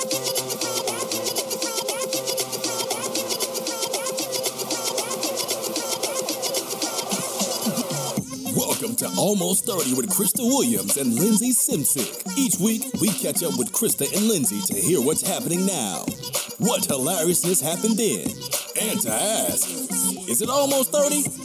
Welcome to Almost 30 with Krista Williams and Lindsay Simcik. Each week, we catch up with Krista and Lindsay to hear what's happening now, what hilariousness happened then, and to ask, is it almost 30?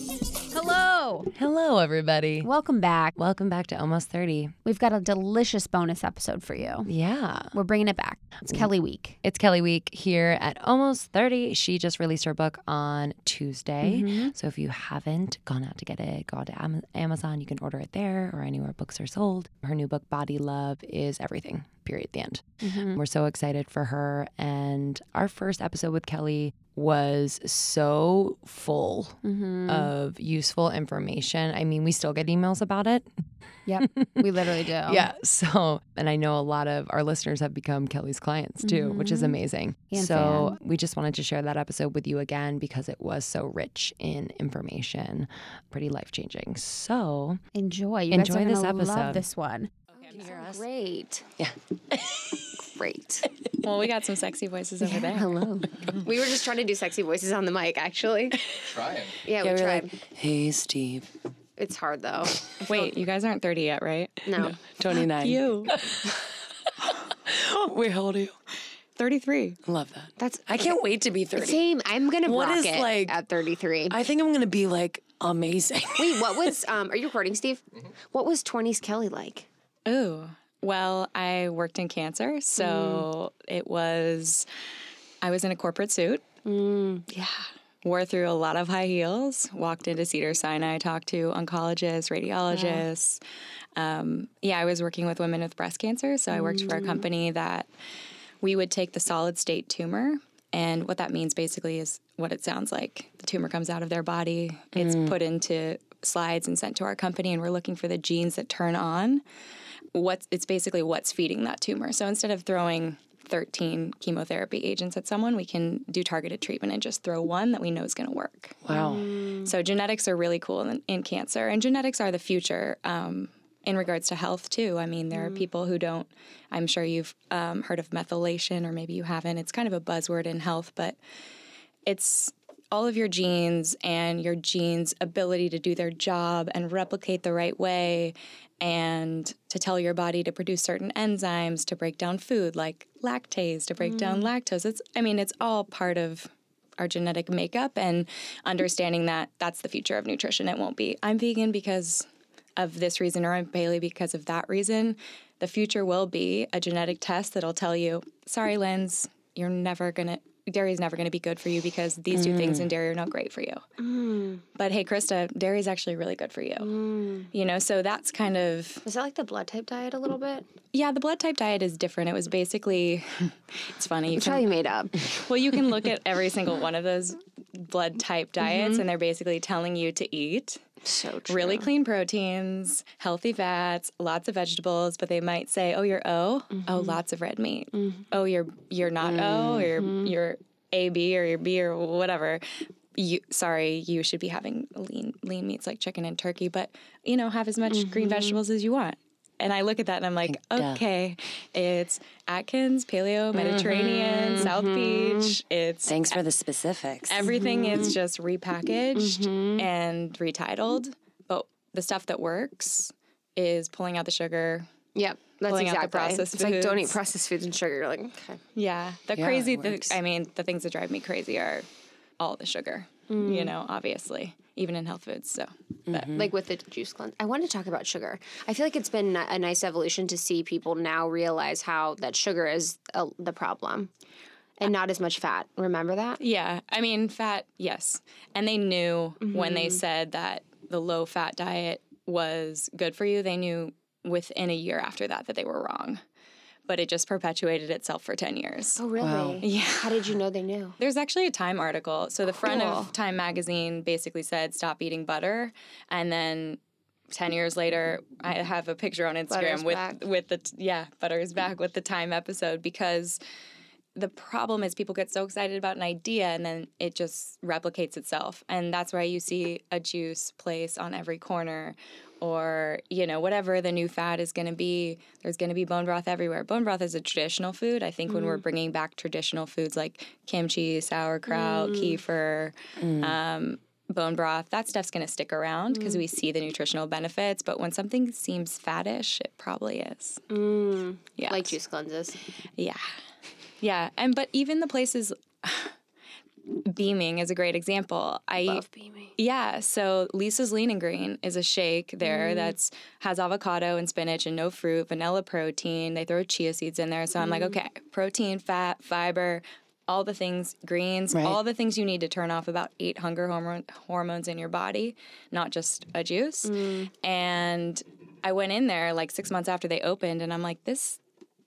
Hello. Everybody. Welcome back. Welcome back to Almost 30. We've got a delicious bonus episode for you. Yeah. We're bringing it back. It's Kelly Week. It's Kelly Week here at Almost 30. She just released her book on Tuesday. Mm-hmm. So if you haven't gone out to get it, go out to Amazon. You can order it there or anywhere books are sold. Her new book, Body Love, is everything, period, the end. Mm-hmm. We're so excited for her. And our first episode with Kelly was so full Mm-hmm. of useful information. I mean, we still get emails about it. Yep. we literally do. Yeah. So, and I know a lot of our listeners have become Kelly's clients too, which is amazing. And so, we just wanted to share that episode with you again because it was so rich in information, pretty life changing. So, Enjoy. You Enjoy guys are this gonna Love episode. this one. Great. Yeah. Great. Well, we got some sexy voices over there. Hello. we were just trying to do sexy voices on the mic, actually. Trying. Yeah, we we're tried. like, hey, Steve, it's hard though. Wait, you guys aren't 30 yet, right? No. 29. You. Wait, how old are you? 33. Love that. That's I can't wait to be 30. same. I'm gonna What rock is, it like- at 33. I think I'm going to be like amazing. Wait, what was um are you recording, Steve? What was 20s Kelly like? Ooh. Well, I worked in cancer, so mm. it was, I was in a corporate suit. Mm. Yeah. Wore through a lot of high heels, walked into Cedar Sinai, talked to oncologists, radiologists. Um, yeah, I was working with women with breast cancer, so I worked for a mm. company that we would take the solid state tumor. And what that means basically is what it sounds like. The tumor comes out of their body, it's put into slides and sent to our company, and we're looking for the genes that turn on what's it's basically what's feeding that tumor. So instead of throwing 13 chemotherapy agents at someone, we can do targeted treatment and just throw one that we know is going to work. Wow. So genetics are really cool in, in cancer, and genetics are the future. Um, in regards to health too, I mean, there are people who don't. I'm sure you've um, heard of methylation, or maybe you haven't. It's kind of a buzzword in health, but it's all of your genes and your genes' ability to do their job and replicate the right way and to tell your body to produce certain enzymes to break down food like lactase to break down mm. lactose. It's i mean it's all part of our genetic makeup and understanding that that's the future of nutrition. It won't be. I'm vegan because of this reason or i'm paleo because of that reason. The future will be a genetic test that'll tell you sorry lens you're never gonna dairy is never going to be good for you because these two things in mm. dairy are not great for you. Mm. But hey, Krista, dairy is actually really good for you. Mm. You know, so that's kind of Is that like the blood type diet a little bit? yeah. The blood type diet is different. It was basically, it's funny. You It's probably made up. well, you can look at every single one of those blood type diets, mm-hmm. and they're basically telling you to eat So true. really clean proteins, healthy fats, lots of vegetables, but they might say, "Oh, you're O, oh, mm-hmm. lots of red meat. Mm-hmm. Oh, you're you're not O, or you're you're A B or you're B or whatever." You, sorry, you should be having lean lean meats like chicken and turkey, but you know, have as much green vegetables as you want. And I look at that and I'm like, okay, it's Atkins, Paleo, Mediterranean, mm-hmm. South mm-hmm. Beach. It's Thanks for the specifics. Everything is mm-hmm. just repackaged and retitled. But the stuff that works is pulling out the sugar. Yep. That's Pulling out the exactly. processed it's like don't eat processed foods and sugar. You're like, okay. Yeah. The Yeah, crazy works. I mean, the things that drive me crazy are all the sugar. You know, obviously, even in health foods. So, but like with the juice cleanse. I want to talk about sugar. I feel like it's been a nice evolution to see people now realize how that sugar is uh, the problem and not as much fat. Remember that? yeah, I mean, fat, yes. And they knew when they said that the low fat diet was good for you, they knew within a year after that that they were wrong. But it just perpetuated itself for 10 years. Oh, really? Yeah. How did you know they knew? There's actually a Time article. So the front Cool. of Time magazine basically said stop eating butter, and then. 10 years later i have a picture on instagram Butter's with back. with the yeah butter is back with the time episode because the problem is people get so excited about an idea and then it just replicates itself and that's why you see a juice place on every corner or you know whatever the new fad is going to be there's going to be bone broth everywhere. Bone broth is a traditional food. I think when we're mm. bringing back traditional foods like kimchi sauerkraut mm. kefir mm. um, bone broth that stuff's going to stick around because we see the nutritional benefits. But when something seems faddish it probably is. Yeah. Like juice cleanses. yeah. Yeah. And but even the places beaming is a great example. I Love beaming. yeah, so Lisa's Lean and Green is a shake there mm-hmm. that's has avocado and spinach and no fruit, vanilla protein. They throw chia seeds in there. So I'm like, mm-hmm. okay, protein, fat, fiber, all the things, greens, Right. all the things you need to turn off about eight hunger hormone, hormones in your body, not just a juice. Mm. And I went in there like six months after they opened, and I'm like, this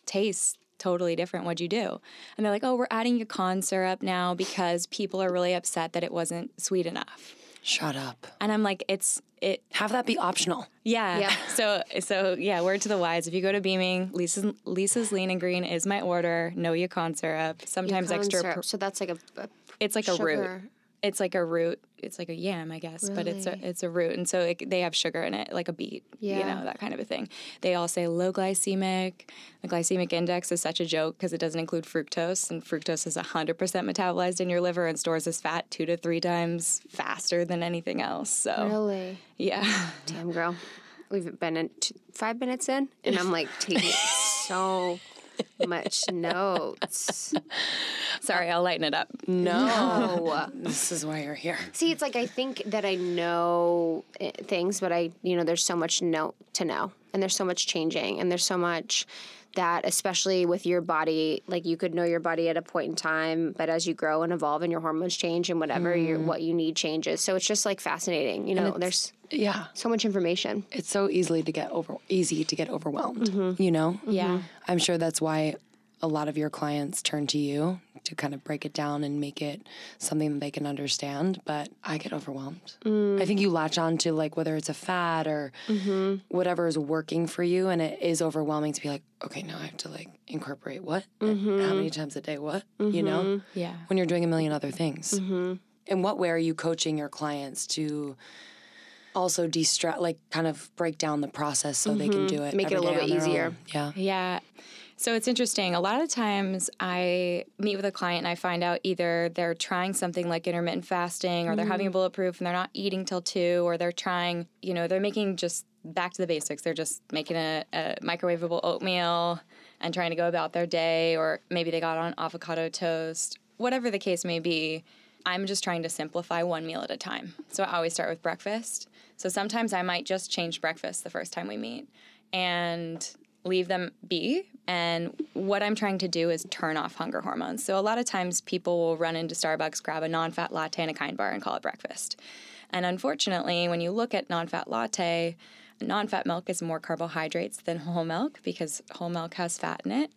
tastes totally different. What'd you do? And they're like, oh, we're adding yacon syrup now because people are really upset that it wasn't sweet enough. Shut up. And I'm like, it's it. Have that be optional. Yeah. Yeah. So so yeah. Word to the wise. If you go to Beaming, Lisa's Lisa's Lean and Green is my order. No yacon syrup. Sometimes Yacon extra. syrup. pr- So that's like a, a it's like a root. It's like a root. It's like a yam, I guess, but it's a it's a root, and so it, they have sugar in it, like a beet. You know that kind of a thing. They all say low glycemic. The glycemic index is such a joke because it doesn't include fructose, and fructose is hundred percent metabolized in your liver and stores as fat two to three times faster than anything else. So Really? yeah. Damn, girl. We've been in t- five minutes in, and I'm like taking so much notes. Sorry, I'll lighten it up. No. This is why you're here. See, it's like I think that I know eh, things, but I, you know, there's so much note to know, and there's so much changing, and there's so much that, especially with your body, like you could know your body at a point in time, but as you grow and evolve, and your hormones change, and whatever your mm. what you need changes. So it's just like fascinating. You know, there's Yeah. so much information. It's so easily to get over easy to get overwhelmed. Mm-hmm. You know? Yeah. Mm-hmm. I'm sure that's why a lot of your clients turn to you to kind of break it down and make it something that they can understand. But I get overwhelmed. Mm. I think you latch on to like whether it's a fad or mm-hmm. whatever is working for you, and it is overwhelming to be like, okay, now I have to like incorporate what, And how many mm-hmm. times a day, what, you know, mm-hmm. Yeah. when you're doing a million other things. In what way are you coaching your clients to? Also, de-stress, like kind of break down the process so they can do it. Make it a little bit easier. own. Yeah. Yeah. So it's interesting. A lot of times I meet with a client and I find out either they're trying something like intermittent fasting or they're having a mm. bulletproof and they're not eating till two or they're trying, you know, they're making just back to the basics. They're just making a, a microwavable oatmeal and trying to go about their day or maybe they got on avocado toast. Whatever the case may be, I'm just trying to simplify one meal at a time. So I always start with breakfast. So sometimes I might just change breakfast the first time we meet and leave them be. And what I'm trying to do is turn off hunger hormones. So a lot of times people will run into Starbucks, grab a non fat latte and a kind bar and call it breakfast. And unfortunately, when you look at non fat latte, non fat milk is more carbohydrates than whole milk because whole milk has fat in it.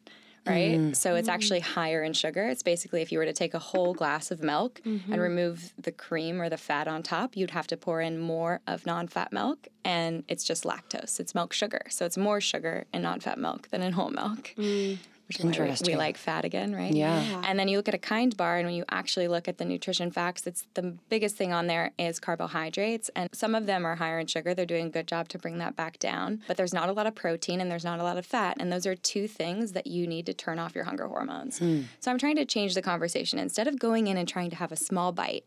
Right. Mm. So it's actually higher in sugar. It's basically if you were to take a whole glass of milk and mm-hmm. remove the cream or the fat on top, you'd have to pour in more of non fat milk. And it's just lactose. It's milk sugar. So it's more sugar in non fat milk than in whole milk. Mm. Which is why we- we like fat again, right? Yeah. And then you look at a kind bar, and when you actually look at the nutrition facts, it's the biggest thing on there is carbohydrates. And some of them are higher in sugar. They're doing a good job to bring that back down. But there's not a lot of protein and there's not a lot of fat. And those are two things that you need to turn off your hunger hormones. Hmm. So I'm trying to change the conversation. Instead of going in and trying to have a small bite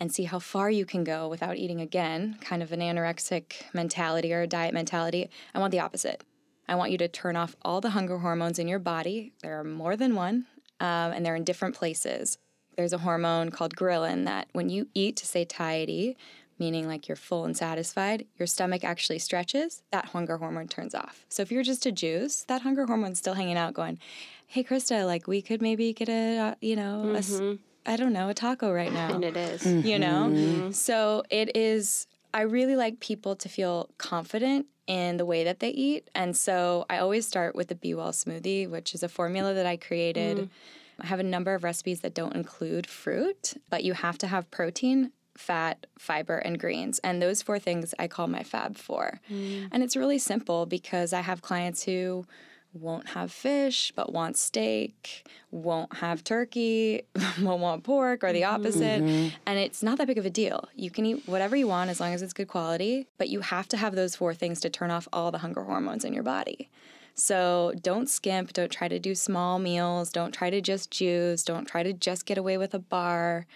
and see how far you can go without eating again, kind of an anorexic mentality or a diet mentality, I want the opposite. I want you to turn off all the hunger hormones in your body. There are more than one, um, and they're in different places. There's a hormone called ghrelin that when you eat to satiety, meaning like you're full and satisfied, your stomach actually stretches, that hunger hormone turns off. So if you're just a juice, that hunger hormone's still hanging out going, hey, Krista, like we could maybe get a, uh, you know, a s I don't know, a taco right now And it is. you know? So it is, I really like people to feel confident in the way that they eat. And so I always start with the Be Well smoothie, which is a formula that I created. Mm. I have a number of recipes that don't include fruit, but you have to have protein, fat, fiber, and greens. And those four things I call my Fab Four. Mm. And it's really simple because I have clients who won't have fish but wants steak, won't have turkey, won't want pork, or the mm-hmm. opposite. Mm-hmm. And it's not that big of a deal. You can eat whatever you want as long as it's good quality, but you have to have those four things to turn off all the hunger hormones in your body. So don't skimp, don't try to do small meals, don't try to just juice, don't try to just get away with a bar.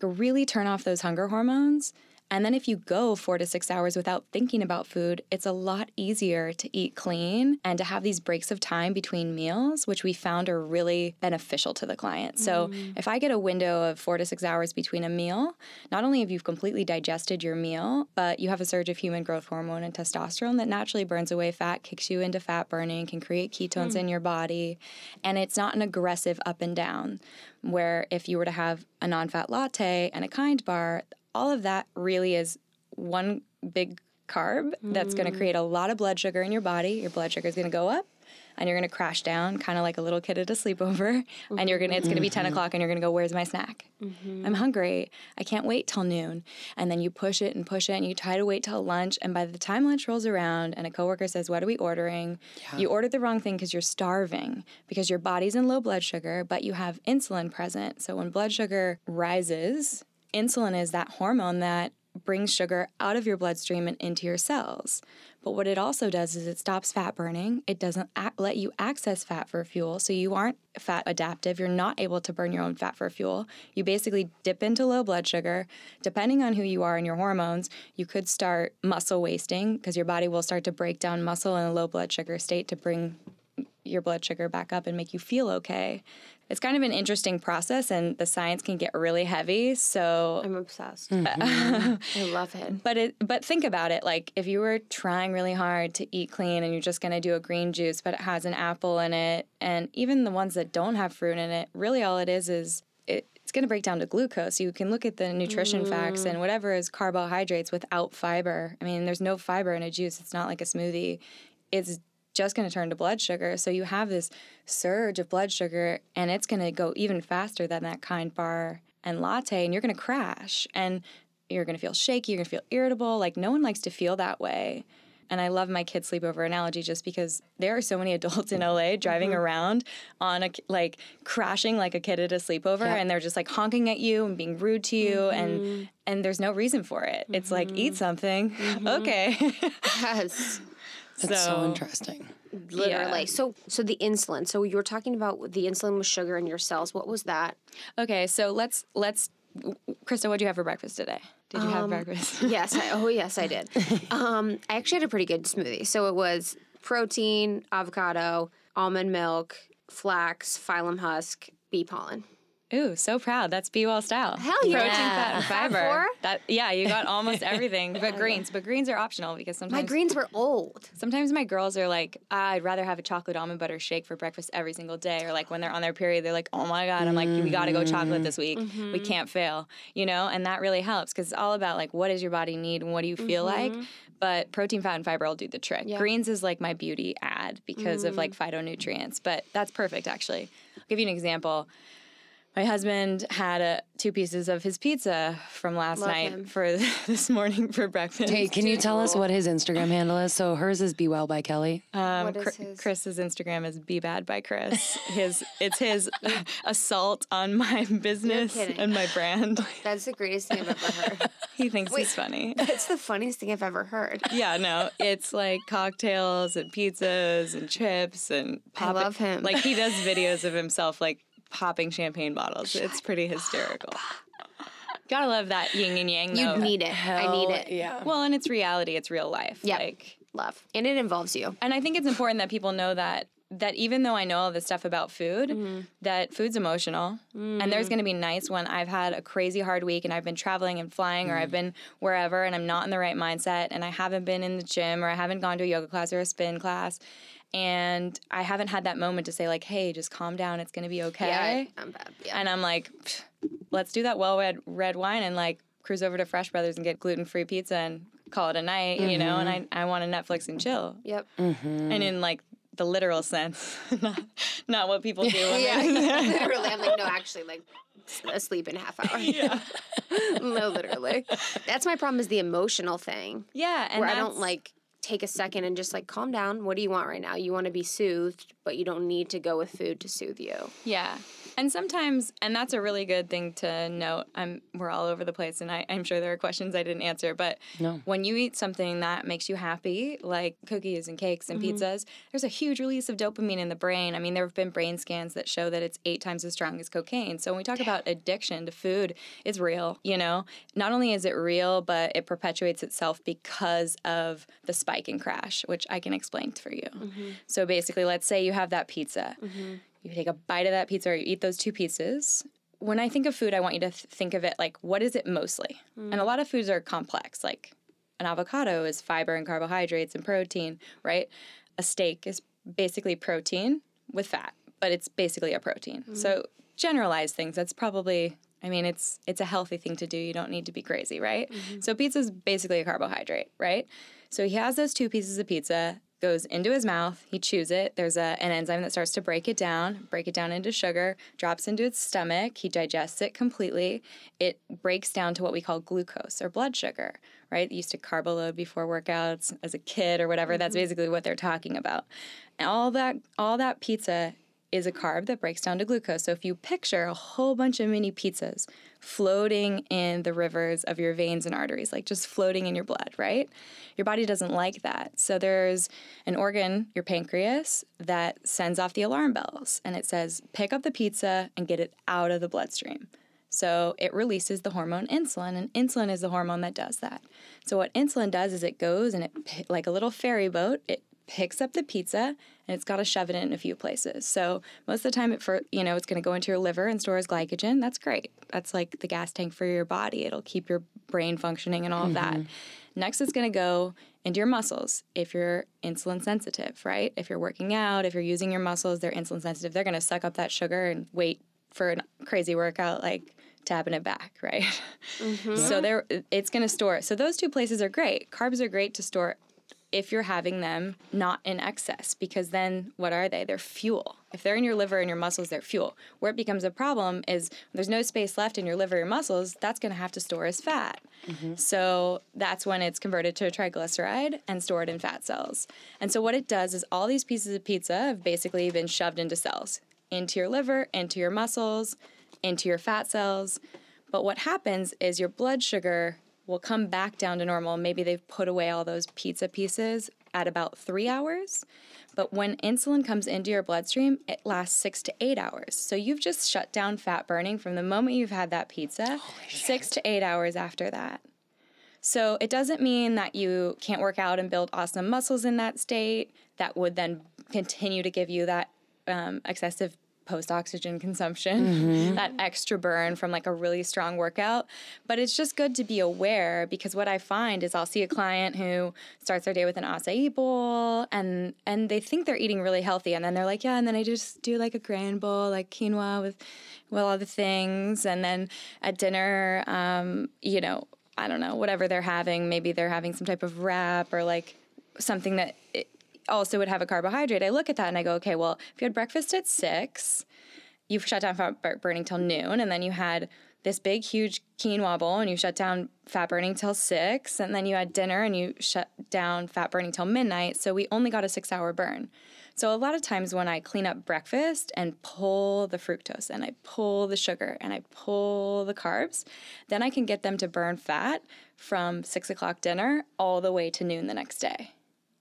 Can really turn off those hunger hormones. And then if you go four to six hours without thinking about food, it's a lot easier to eat clean and to have these breaks of time between meals, which we found are really beneficial to the client. So mm. if I get a window of four to six hours between a meal, not only have you completely digested your meal, but you have a surge of human growth hormone and testosterone that naturally burns away fat, kicks you into fat burning, can create ketones hmm. in your body. And it's not an aggressive up and down, where if you were to have a non fat latte and a kind bar, all of that really is one big carb that's going to mm. create a lot of blood sugar in your body. Your blood sugar is going to go up and you're going to crash down kind of like a little kid at a sleepover and you're going to it's going to be 10 mm-hmm. o'clock and you're going to go where's my snack? Mm-hmm. I'm hungry. I can't wait till noon. And then you push it and push it and you try to wait till lunch and by the time lunch rolls around and a coworker says what are we ordering? You ordered the wrong thing because you're starving because your body's in low blood sugar but you have insulin present. So when blood sugar rises insulin is that hormone that brings sugar out of your bloodstream and into your cells. But what it also does is it stops fat burning. It doesn't ac- let you access fat for fuel. So you aren't fat adaptive. You're not able to burn your own fat for fuel. You basically dip into low blood sugar. Depending on who you are and your hormones, you could start muscle wasting because your body will start to break down muscle in a low blood sugar state to bring your blood sugar back up and make you feel okay. It's kind of an interesting process, and the science can get really heavy. So I'm obsessed. Mm-hmm. I love it. but it but think about it like if you were trying really hard to eat clean and you're just going to do a green juice but it has an apple in it and even the ones that don't have fruit in it really all it is is it, it's going to break down to glucose you can look at the nutrition facts mm. and whatever is carbohydrates without fiber i mean there's no fiber in a juice it's not like a smoothie it's just going to turn to blood sugar so you have this surge of blood sugar and it's going to go even faster than that kind bar and latte and you're going to crash and you're going to feel shaky, you're going to feel irritable. Like, no one likes to feel that way. And I love my kid sleepover analogy just because there are so many adults in LA mm-hmm. driving mm-hmm. around on a like crashing like a kid at a sleepover and they're just like honking at you and being rude to you and mm-hmm. and there's no reason for it. It's like eat something. Okay. Yes. That's so, So- interesting. Literally. Yeah. So so the insulin. So you were talking about the insulin with sugar in your cells. What was that? okay, so let's let's Krista, what did you have for breakfast today? Did you have breakfast? Yes. I, oh, yes, I did. um, I actually had a pretty good smoothie. So it was protein, avocado, almond milk, flax, psyllium husk, bee pollen. Ooh, so proud. That's Be Well style. Hell yeah. Protein, fat, and fiber. four? That yeah, you got almost everything. But greens, but greens are optional because sometimes My greens were old. Sometimes my girls are like, "Ah, I'd rather have a chocolate almond butter shake for breakfast every single day. Or like when they're on their period, they're like, oh my God, I'm like, we gotta go chocolate this week. We can't fail, you know? And that really helps because it's all about like, what does your body need and what do you feel like? But protein, fat, and fiber will do the trick. Greens is like my beauty ad because of like phytonutrients, but that's perfect actually. I'll give you an example. My husband had a, two pieces of his pizza from last Love night him. for this morning for breakfast. Hey, can you tell us what his Instagram handle is? So hers is Be Well by Kelly. Um, What is Chri- his? Chris's Instagram is be bad by Chris. His it's his assault on my business and my brand. That's the greatest thing I've ever heard. He thinks he's funny. It's the funniest thing I've ever heard. Yeah, no, it's like cocktails and pizzas and chips and I love him. Like he does videos of himself like popping champagne bottles. It's pretty hysterical. Gotta love that yin and yang. You need it. I need it. Yeah. Well, and it's reality. It's real life. Yep. Like Love. And it involves you. and I think it's important that people know that that even though I know all this stuff about food, Mm-hmm. that food's emotional. And there's going to be nights when I've had a crazy hard week and I've been traveling and flying or I've been wherever and I'm not in the right mindset and I haven't been in the gym or I haven't gone to a yoga class or a spin class and I haven't had that moment to say like, "Hey, just calm down. It's going to be okay." Yeah, I, I'm bad. Yeah. And I'm like, let's do that well red red wine and like cruise over to Fresh Brothers and get gluten free pizza and call it a night, you know. And I mm-hmm. I want to Netflix and chill, Yep. Mm-hmm. and in like the literal sense, not not what people do. When Yeah, literally. I'm like, no, actually, like s- asleep in a half hour. Yeah. no, literally. That's my problem is the emotional thing yeah, and where I don't like take a second and just like calm down. What do you want right now? You want to be soothed, but you don't need to go with food to soothe you. Yeah. And sometimes, and that's a really good thing to note. I'm we're all over the place, and I, I'm sure there are questions I didn't answer. But No. when you eat something that makes you happy, like cookies and cakes and Mm-hmm. pizzas, there's a huge release of dopamine in the brain. I mean, there have been brain scans that show that it's eight times as strong as cocaine. So when we talk about addiction to food, it's real. You know, not only is it real, but it perpetuates itself because of the spike and crash, which I can explain for you. Mm-hmm. So basically, let's say you have that pizza. You take a bite of that pizza or you eat those two pieces. When I think of food, I want you to th- think of it like what is it mostly? And a mm. lot of foods are complex. Like an avocado is fiber and carbohydrates and protein, right? A steak is basically protein with fat, but it's basically a protein. Mm. So generalize things. That's probably I mean, it's it's a healthy thing to do. You don't need to be crazy, right? Mm-hmm. So pizza is basically a carbohydrate, right? So he has those two pieces of pizza, goes into his mouth, he chews it. There's a, an enzyme that starts to break it down, break it down into sugar, drops into its stomach. He digests it completely. It breaks down to what we call glucose or blood sugar, right? They used to carbo load before workouts as a kid or whatever. That's mm-hmm. basically what they're talking about. And all that all that pizza is a carb that breaks down to glucose. So if you picture a whole bunch of mini pizzas floating in the rivers of your veins and arteries, like just floating in your blood, right? Your body doesn't like that. So there's an organ, your pancreas, that sends off the alarm bells and it says, pick up the pizza and get it out of the bloodstream. So it releases the hormone insulin, and insulin is the hormone that does that. So what insulin does is it goes and it, like a little ferry boat, it picks up the pizza and it's got to shove it in a few places. So most of the time, it for you know, it's going to go into your liver and store as glycogen. That's great. That's like the gas tank for your body. It'll keep your brain functioning and all of that. Mm-hmm. Next, it's going to go into your muscles if you're insulin sensitive, right? If you're working out, if you're using your muscles, they're insulin sensitive. They're going to suck up that sugar and wait for a crazy workout like tapping it back, right? Mm-hmm. So there it's going to store. So those two places are great. Carbs are great to store if you're having them not in excess because then what are they? They're fuel. If they're in your liver and your muscles, they're fuel. Where it becomes a problem is there's no space left in your liver or muscles, that's going to have to store as fat. Mm-hmm. So that's when it's converted to a triglyceride and stored in fat cells. And so what it does is all these pieces of pizza have basically been shoved into cells, into your liver, into your muscles, into your fat cells. But what happens is your blood sugar will come back down to normal. Maybe they've put away all those pizza pieces at about three hours. But when insulin comes into your bloodstream, it lasts six to eight hours. So you've just shut down fat burning from the moment you've had that pizza, six to eight hours after that. So it doesn't mean that you can't work out and build awesome muscles in that state that would then continue to give you that um, excessive post oxygen consumption, that extra burn from like a really strong workout. But it's just good to be aware because what I find is I'll see a client who starts their day with an acai bowl and and they think they're eating really healthy and then they're like, yeah, and then I just do like a grain bowl, like quinoa with well the things, and then at dinner, um, you know, I don't know, whatever they're having, maybe they're having some type of wrap or like something that it also would have a carbohydrate. I look at that and I go, okay, well, if you had breakfast at six, you've shut down fat burning till noon, and then you had this big, huge quinoa bowl and you shut down fat burning till six, and then you had dinner and you shut down fat burning till midnight. So we only got a six hour burn. So a lot of times when I clean up breakfast and pull the fructose and I pull the sugar and I pull the carbs, then I can get them to burn fat from six o'clock dinner all the way to noon the next day.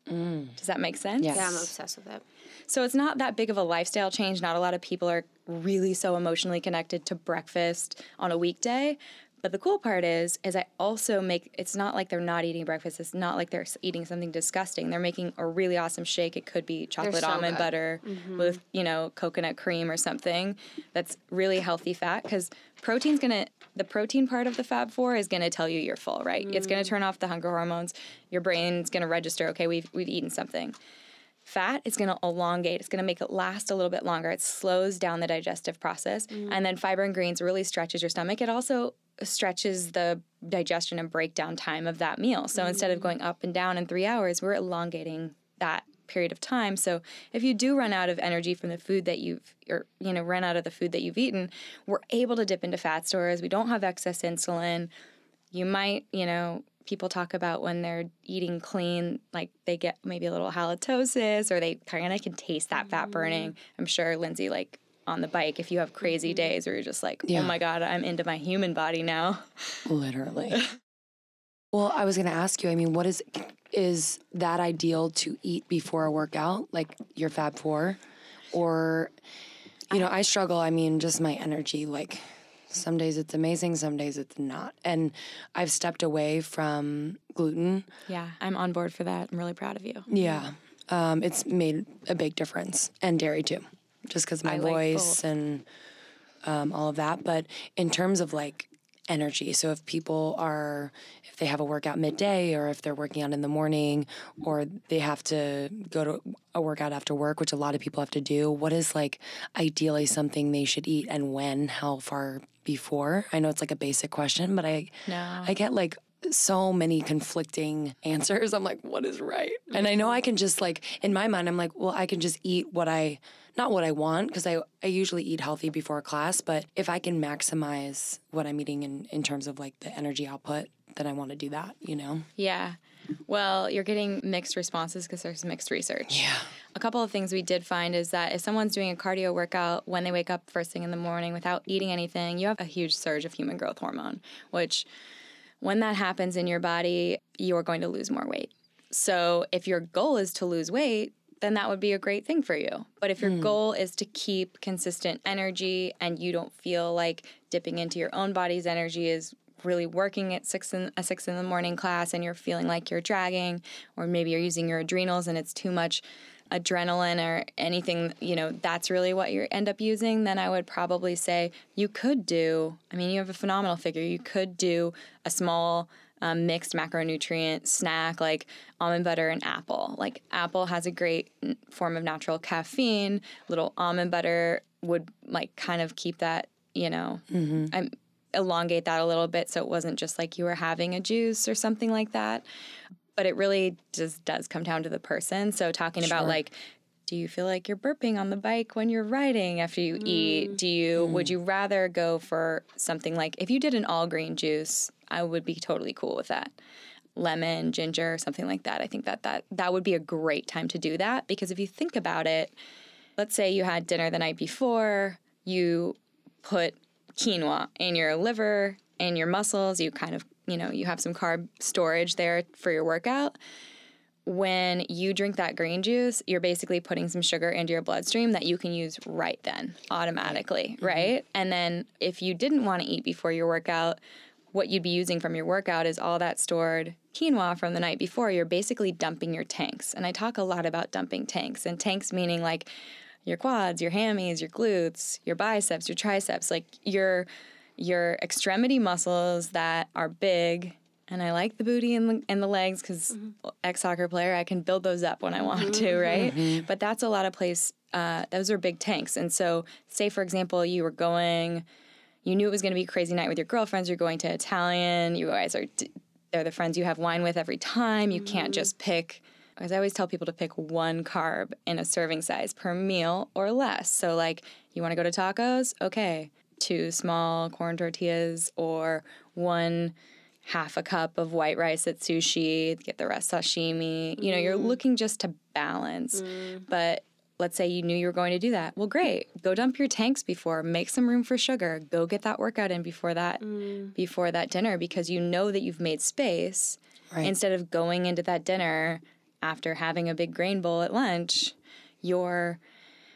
Mm. Does that make sense? Yes. Yeah, I'm obsessed with it. So it's not that big of a lifestyle change. Not a lot of people are really so emotionally connected to breakfast on a weekday. But the cool part is, is I also make. It's not like they're not eating breakfast. It's not like they're eating something disgusting. They're making a really awesome shake. It could be chocolate so almond good. butter mm-hmm. with you know coconut cream or something that's really healthy fat because protein's gonna. The protein part of the Fab Four is gonna tell you you're full, right? It's gonna mm. turn off the hunger hormones. Your brain's gonna register. Okay, we've we've eaten something fat is going to elongate it's going to make it last a little bit longer. It slows down the digestive process. Mm. And then fiber and greens really stretches your stomach. It also stretches the digestion and breakdown time of that meal. So instead of mm. going up and down in three hours we're elongating that period of time. So if you do run out of energy from the food that you've or you know run out of the food that you've eaten we're able to dip into fat stores. We don't have excess insulin. You might, you know, people talk about when they're eating clean, like they get maybe a little halitosis or they kind of can taste that fat burning. Mm. I'm sure Lindsay, like on the bike, if you have crazy mm-hmm. days where you're just like, oh Yeah. oh my God, I'm into my human body now. Literally. well, I was going to ask you, I mean, what is is that ideal to eat before a workout, like your Fab 4 or you know, I struggle, I mean, just my energy like some days it's amazing, some days it's not. And I've stepped away from gluten. Yeah, I'm on board for that. I'm really proud of you. Yeah. Um, it's made a big difference and dairy too, just because my I voice both. and um, all of that. But in terms of like energy, so if people are, if they have a workout midday or if they're working out in the morning or they have to go to a workout after work, which a lot of people have to do, what is like ideally something they should eat and when, how far before? I know it's like a basic question, but I, No. I get like so many conflicting answers. I'm like, what is right? And I know I can just like in my mind, I'm like, well, I can just eat what I not what I want because I I usually eat healthy before class, but if I can maximize what I'm eating in in terms of like the energy output, then I want to do that. You know? Yeah. Well, you're getting mixed responses because there's mixed research. Yeah. A couple of things we did find is that if someone's doing a cardio workout when they wake up first thing in the morning without eating anything, you have a huge surge of human growth hormone, which when that happens in your body, you're going to lose more weight. So if your goal is to lose weight, then that would be a great thing for you. But if your hmm. goal is to keep consistent energy and you don't feel like dipping into your own body's energy is really working at six in a six in the morning class and you're feeling like you're dragging, or maybe you're using your adrenals and it's too much adrenaline or anything, you know, that's really what you end up using, then I would probably say you could do, I mean, you have a phenomenal figure. You could do a small um, mixed macronutrient snack like almond butter and apple. Like, apple has a great form of natural caffeine. Little almond butter would, like, kind of keep that, you know, I'm, elongate that a little bit so it wasn't just like you were having a juice or something like that but it really just does come down to the person. So talking about like do you feel like you're burping on the bike when you're riding after you eat? Mm. Do you would mm. you rather go for something like if you did an all green juice, I would be totally cool with that. Lemon, ginger, something like that. I think that that that would be a great time to do that because if you think about it, let's say you had dinner the night before, you put quinoa in your liver in your muscles, you kind of, you know, you have some carb storage there for your workout. When you drink that green juice, you're basically putting some sugar into your bloodstream that you can use right then automatically, mm-hmm. right? And then if you didn't want to eat before your workout, what you'd be using from your workout is all that stored quinoa from the night before. You're basically dumping your tanks. And I talk a lot about dumping tanks, and tanks meaning like your quads, your hammies, your glutes, your biceps, your triceps, like your your extremity muscles that are big. And I like the booty and the, and the legs because mm-hmm. ex soccer player, I can build those up when I want to, mm-hmm. right? Mm-hmm. But that's a lot of place. Uh, those are big tanks. And so, say for example, you were going, you knew it was going to be a crazy night with your girlfriends. You're going to Italian. You guys are they're the friends you have wine with every time. You can't just pick because I always tell people to pick one carb in a serving size per meal or less. So, like, you want to go to tacos? Okay, two small corn tortillas or one half a cup of white rice at sushi, get the rest sashimi. You know, you're mm. looking just to balance. Mm. But let's say you knew you were going to do that. Well, great. Go dump your tanks before, make some room for sugar. Go get that workout in before that mm. before that dinner because you know that you've made space Right. instead of going into that dinner after having a big grain bowl at lunch. You're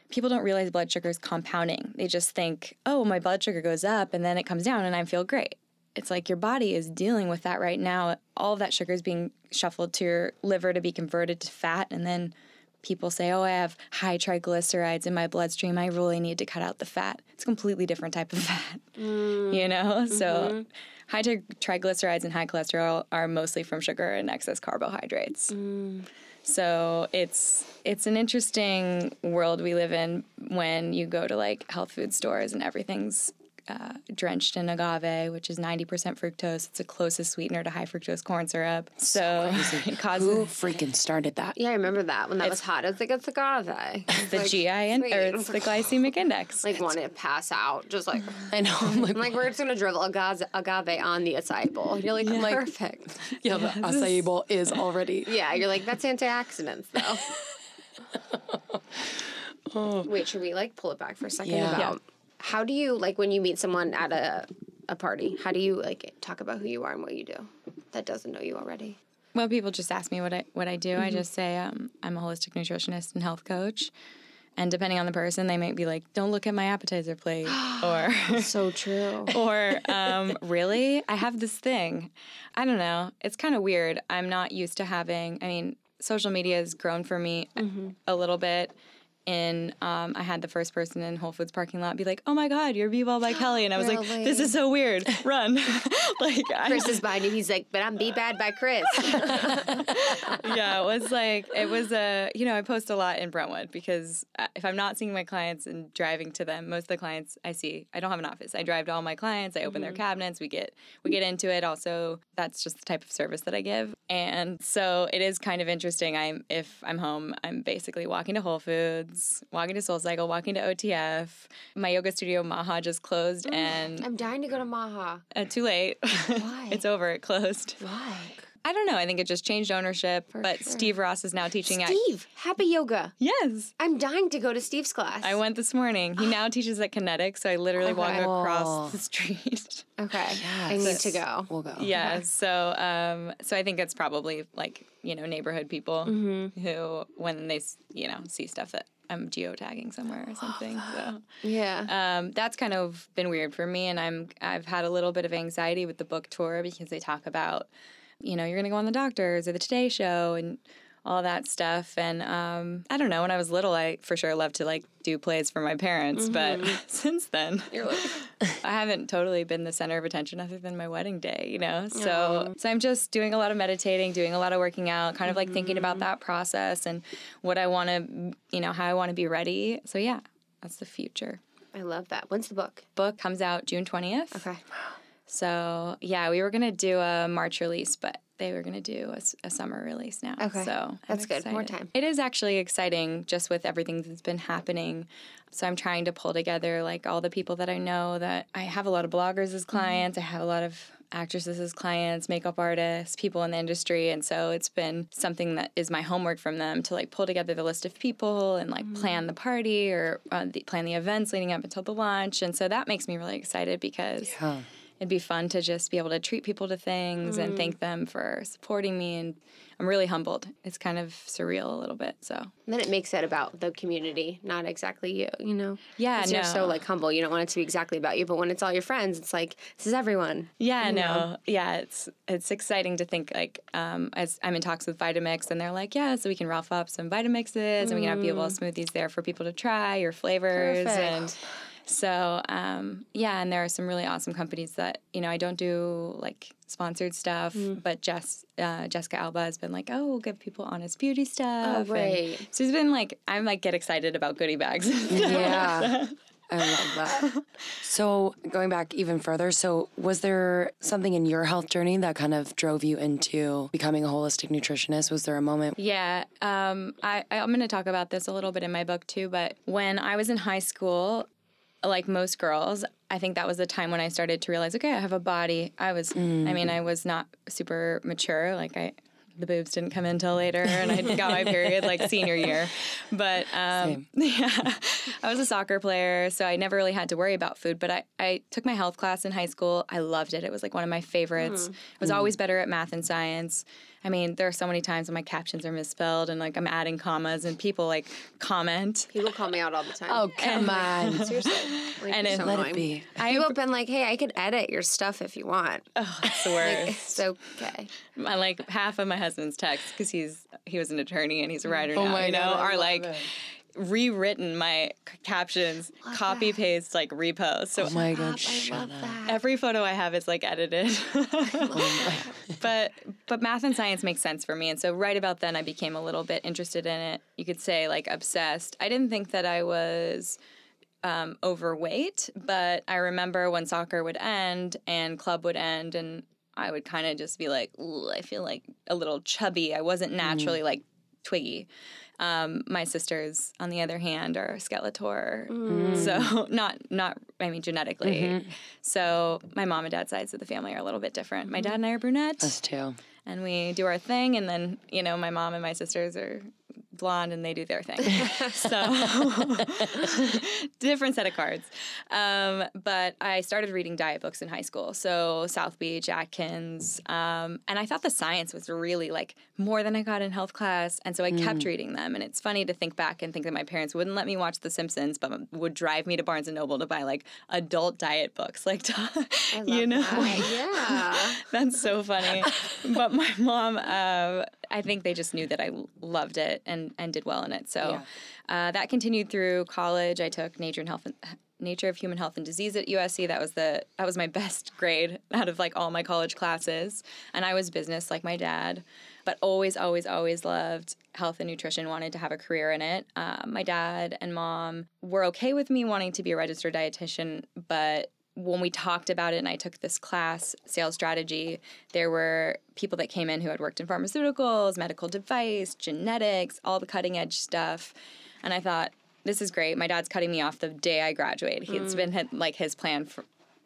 people don't realize blood sugar is compounding. They just think, "Oh, my blood sugar goes up and then it comes down and I feel great." It's like your body is dealing with that right now. All of that sugar is being shuffled to your liver to be converted to fat and then people say, "Oh, I have high triglycerides in my bloodstream. I really need to cut out the fat." It's a completely different type of fat. You mm, know? So mm-hmm. High tri- triglycerides and high cholesterol are mostly from sugar and excess carbohydrates. Mm. So it's it's an interesting world we live in when you go to like health food stores and everything's uh, drenched in agave, which is 90% fructose. It's the closest sweetener to high fructose corn syrup. So, it causes. Who causes freaking started that? Yeah, I remember that when that was hot. I was like, it's agave. It's the like, GI in, sweet. or it's the like, glycemic index. like wanted to pass out, just like I know. I'm like, I'm like we're just gonna drizzle agave, agave on the acai bowl. And you're like, like- perfect. yeah, the acai bowl is already. Yeah, you're like that's antioxidants though. Wait, should we like pull it back for a second Yeah. about how do you like when you meet someone at a a party? How do you like talk about who you are and what you do that doesn't know you already? Well, people just ask me what I what I do. Mm-hmm. I just say um, I'm a holistic nutritionist and health coach. And depending on the person, they might be like, "Don't look at my appetizer plate," or So true. or um, really, I have this thing. I don't know. It's kind of weird. I'm not used to having. I mean, social media has grown for me Mm-hmm. a little bit. In um, I had the first person in Whole Foods parking lot be like, "Oh my God, you're Be Well by Kelly," and I was like, "This is so weird. Run!" like, I, Chris is behind you. He's like, but I'm be bad by Chris. yeah, it was like it was a you know I post a lot in Brentwood because uh, if I'm not seeing my clients and driving to them, most of the clients I see I don't have an office. I drive to all my clients. I open their cabinets. We get we get into it. Also, that's just the type of service that I give, and so it is kind of interesting. I'm if I'm home, I'm basically walking to Whole Foods, walking to Soul Cycle, walking to OTF. My yoga studio Maha just closed, and I'm dying to go to Maha. uh, too late. Why? it's over. It closed. Why? I don't know. I think it just changed ownership. but sure. Steve Ross is now teaching at. Steve, happy yoga. Yes. I'm dying to go to Steve's class. I went this morning. He now teaches at Kinetic, so I literally walk Okay. across the street. Okay, I need to go. We'll go. yeah. So, um, so I think it's probably like you know neighborhood people Mm-hmm. who, when they you know see stuff that I'm geotagging somewhere or something. So. Yeah. um, that's kind of been weird for me, and I'm I've had a little bit of anxiety with the book tour because they talk about, you know, you're gonna go on the Doctors or the Today Show and all that stuff. And um, I don't know. When I was little, I for sure loved to like do plays for my parents, but since then, I haven't totally been the center of attention other than my wedding day. You know, so so I'm just doing a lot of meditating, doing a lot of working out, kind of like thinking about that process and what I want to, you know, how I want to be ready. So yeah, that's the future I love that. When's the book? book comes out June 20th. Okay. So, yeah, we were going to do a March release, but they were going to do a summer release now. Okay. So, That's good. More time. It is actually exciting just with everything that's been happening. So, I'm trying to pull together like all the people that I know that I have a lot of bloggers as Mm-hmm. clients, I have a lot of actresses as clients, makeup artists, people in the industry. And so it's been something that is my homework from them to like pull together the list of people and like Mm-hmm. plan the party or uh, the, plan the events leading up until the launch. And so that makes me really excited because Yeah. It'd be fun to just be able to treat people to things and Mm. thank them for supporting me. And I'm really humbled. It's kind of surreal a little bit. So And then it makes it about the community, not exactly you, you know? Yeah, 'Cause You're so like humble. You don't want it to be exactly about you, but when it's all your friends, it's like, this is everyone. Yeah, no, yeah, it's it's exciting to think like um, as I'm in talks with Vitamix, and they're like, yeah, so we can rough up some Vitamixes, and we can have people smoothies there for people to try your flavors, Perfect. and so um, yeah, and there are some really awesome companies that you know I don't do like sponsored stuff, but Jess uh, Jessica Alba has been like, oh, we'll give people honest beauty stuff, and right. so it's been like I'm like get excited about goodie bags. Yeah. I love that. So, going back even further, so was there something in your health journey that kind of drove you into becoming a holistic nutritionist? Was there a moment? Yeah, um, I, I- I'm going to talk about this a little bit in my book too. But when I was in high school, like most girls, I think that was the time when I started to realize, okay, I have a body. I was, I mean, I was not super mature. Like I, the boobs didn't come in until later, and I got my period like senior year. But um, yeah, I was a soccer player, so I never really had to worry about food. But I, I took my health class in high school. I loved it. It was like one of my favorites. I was always better at math and science. I mean, there are so many times when my captions are misspelled and like I'm adding commas and people like comment. People call me out all the time. Oh, come on. seriously. Like, And you're it- so Let annoying. it be. People have been like, hey, I could edit your stuff if you want. Oh, It's the worst. It's okay. my like half of my husband's texts because he's he was an attorney and he's a writer Oh now. my you know, God, are like it. Rewritten my c- captions, copy paste, like repost. So Oh my God, I shut love up. that. every photo I have is like edited. but but math and science makes sense for me, and so right about then I became a little bit interested in it. You could say like obsessed. I didn't think that I was um, overweight, but I remember when soccer would end and club would end, and I would kind of just be like, I feel like a little chubby. I wasn't naturally like twiggy. Um, my sisters, on the other hand, are Skeletor, so not not I mean genetically. So my mom and dad sides of the family are a little bit different. My dad and I are brunette, Us too. and we do our thing, and then you know my mom and my sisters are blonde and they do their thing. so different set of cards. Um, but I started reading diet books in high school. So South Beach, Atkins, um, and I thought the science was really like more than I got in health class, and so I kept reading them. And it's funny to think back and think that my parents wouldn't let me watch The Simpsons, but would drive me to Barnes and Noble to buy like adult diet books, like you know. yeah. That's so funny. but my mom, uh, I think they just knew that I loved it and, and did well in it. So uh, that continued through college. I took nature and health and nature of human health and disease at USC. That was the that was my best grade out of like all my college classes. And I was business like my dad, but always, always, always loved health and nutrition. Wanted to have a career in it. Uh, my dad and mom were okay with me wanting to be a registered dietitian, but when we talked about it and I took this class, sales strategy, there were people that came in who had worked in pharmaceuticals, medical device, genetics, all the cutting edge stuff. And I thought, this is great. My dad's cutting me off the day I graduate. It's mm. been like his plan for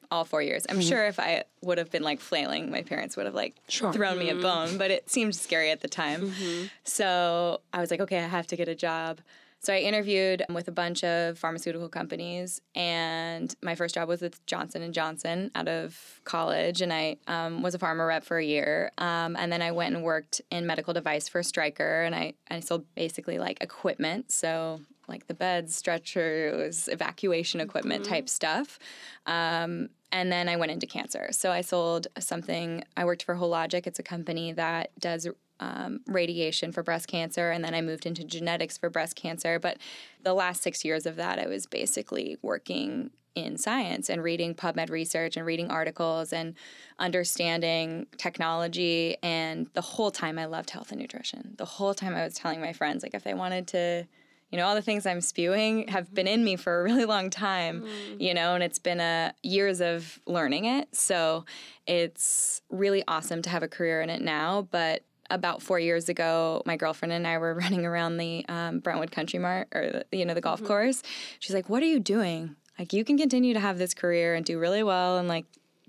all four years. I'm mm-hmm. sure if I would have been like flailing, my parents would have like thrown me a mm. bone, but it seemed scary at the time. Mm-hmm. So I was like, okay, I have to get a job. So I interviewed with a bunch of pharmaceutical companies, and my first job was with Johnson and Johnson out of college, and I um, was a pharma rep for a year. Um, and then I went and worked in medical device for Stryker, and I I sold basically like equipment, so like the beds, stretchers, evacuation equipment type stuff. Um, and then I went into cancer. So I sold something. I worked for Hologic. It's a company that does um, radiation for breast cancer, and then I moved into genetics for breast cancer. But the last six years of that, I was basically working in science and reading PubMed research and reading articles and understanding technology. And the whole time, I loved health and nutrition. The whole time, I was telling my friends, like, if they wanted to you know all the things i'm spewing have been in me for a really long time you know and it's been a years of learning it so it's really awesome to have a career in it now but about four years ago my girlfriend and i were running around the um, brentwood country mart or you know the golf course she's like what are you doing like you can continue to have this career and do really well and like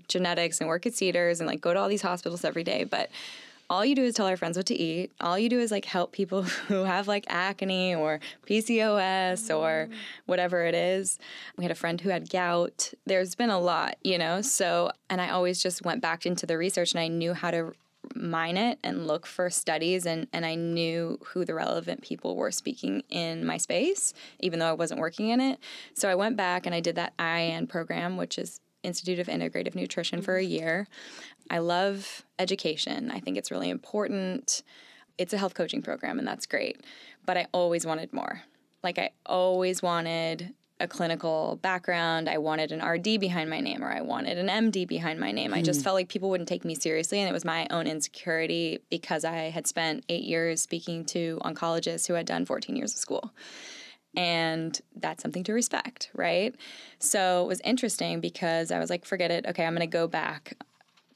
genetics and work at cedars and like go to all these hospitals every day but all you do is tell our friends what to eat. All you do is like help people who have like acne or PCOS or whatever it is. We had a friend who had gout. There's been a lot, you know? So, and I always just went back into the research and I knew how to mine it and look for studies and, and I knew who the relevant people were speaking in my space, even though I wasn't working in it. So I went back and I did that IIN program, which is Institute of Integrative Nutrition for a year. I love education. I think it's really important. It's a health coaching program, and that's great. But I always wanted more. Like, I always wanted a clinical background. I wanted an RD behind my name, or I wanted an MD behind my name. I just felt like people wouldn't take me seriously, and it was my own insecurity because I had spent eight years speaking to oncologists who had done 14 years of school and that's something to respect, right? So it was interesting because I was like, forget it. Okay, I'm going to go back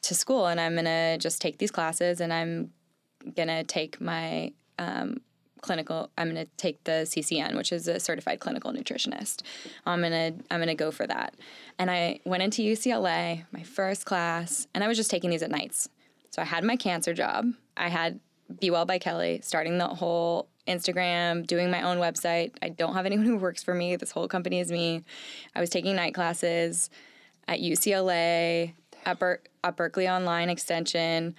to school and I'm going to just take these classes and I'm going to take my um, clinical I'm going to take the CCN, which is a certified clinical nutritionist. I'm going to I'm going to go for that. And I went into UCLA, my first class, and I was just taking these at nights. So I had my cancer job. I had Be Well by Kelly, starting the whole Instagram, doing my own website. I don't have anyone who works for me. This whole company is me. I was taking night classes at UCLA, at, Ber- at Berkeley Online Extension,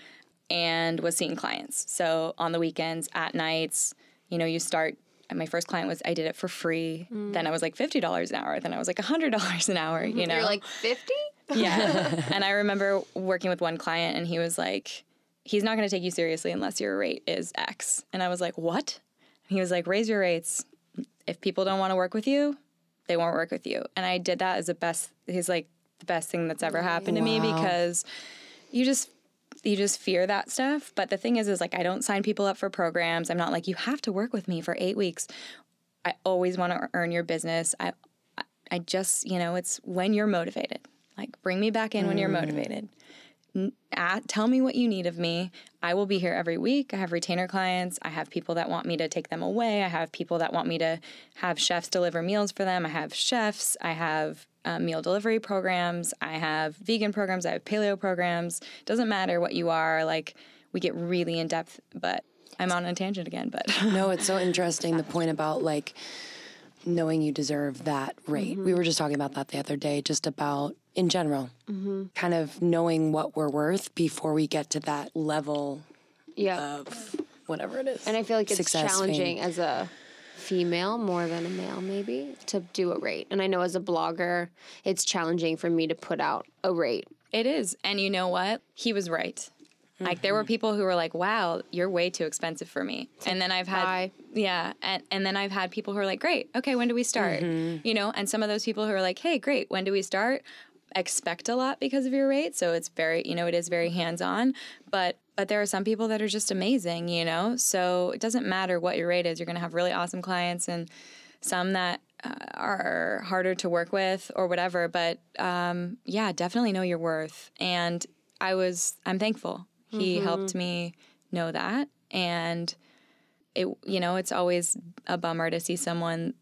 and was seeing clients. So on the weekends, at nights, you know, you start. My first client was I did it for free. Mm. Then I was like fifty dollars an hour. Then I was like hundred dollars an hour. Mm-hmm. You know, You're like 50? yeah. and I remember working with one client, and he was like, he's not going to take you seriously unless your rate is X. And I was like, what? And he was like, raise your rates. If people don't want to work with you, they won't work with you. And I did that as the best, he's like, the best thing that's ever happened to me because you just, you just fear that stuff. But the thing is, is like, I don't sign people up for programs. I'm not like, you have to work with me for eight weeks. I always want to earn your business. I, I just, you know, it's when you're motivated. Like, bring me back in when you're mm. motivated. N- a- tell me what you need of me. I will be here every week. I have retainer clients. I have people that want me to take them away. I have people that want me to have chefs deliver meals for them. I have chefs. I have uh, meal delivery programs. I have vegan programs. I have paleo programs. Doesn't matter what you are. Like, we get really in depth, but I'm on a tangent again. But No, it's so interesting the point about like knowing you deserve that rate. We were just talking about that the other day, just about in general, kind of knowing what we're worth before we get to that level Yeah. of whatever it is. and I feel like it's challenging fame. as a female more than a male maybe to do a rate. And I know as a blogger, it's challenging for me to put out a rate. It is. And you know what? He was right. Like there were mm-hmm. people who were like, "Wow, you're way too expensive for me." And then I've had Bye. yeah, and and then I've had people who are like, "Great. Okay, when do we start?" Mm-hmm. You know, and some of those people who are like, "Hey, great. When do we start?" expect a lot because of your rate, so it's very, you know, it is very hands-on, but but there are some people that are just amazing, you know? So it doesn't matter what your rate is. You're going to have really awesome clients and some that uh, are harder to work with or whatever. But um, yeah, definitely know your worth. And I was, I'm thankful. He helped me know that. And it, you know, it's always a bummer to see someone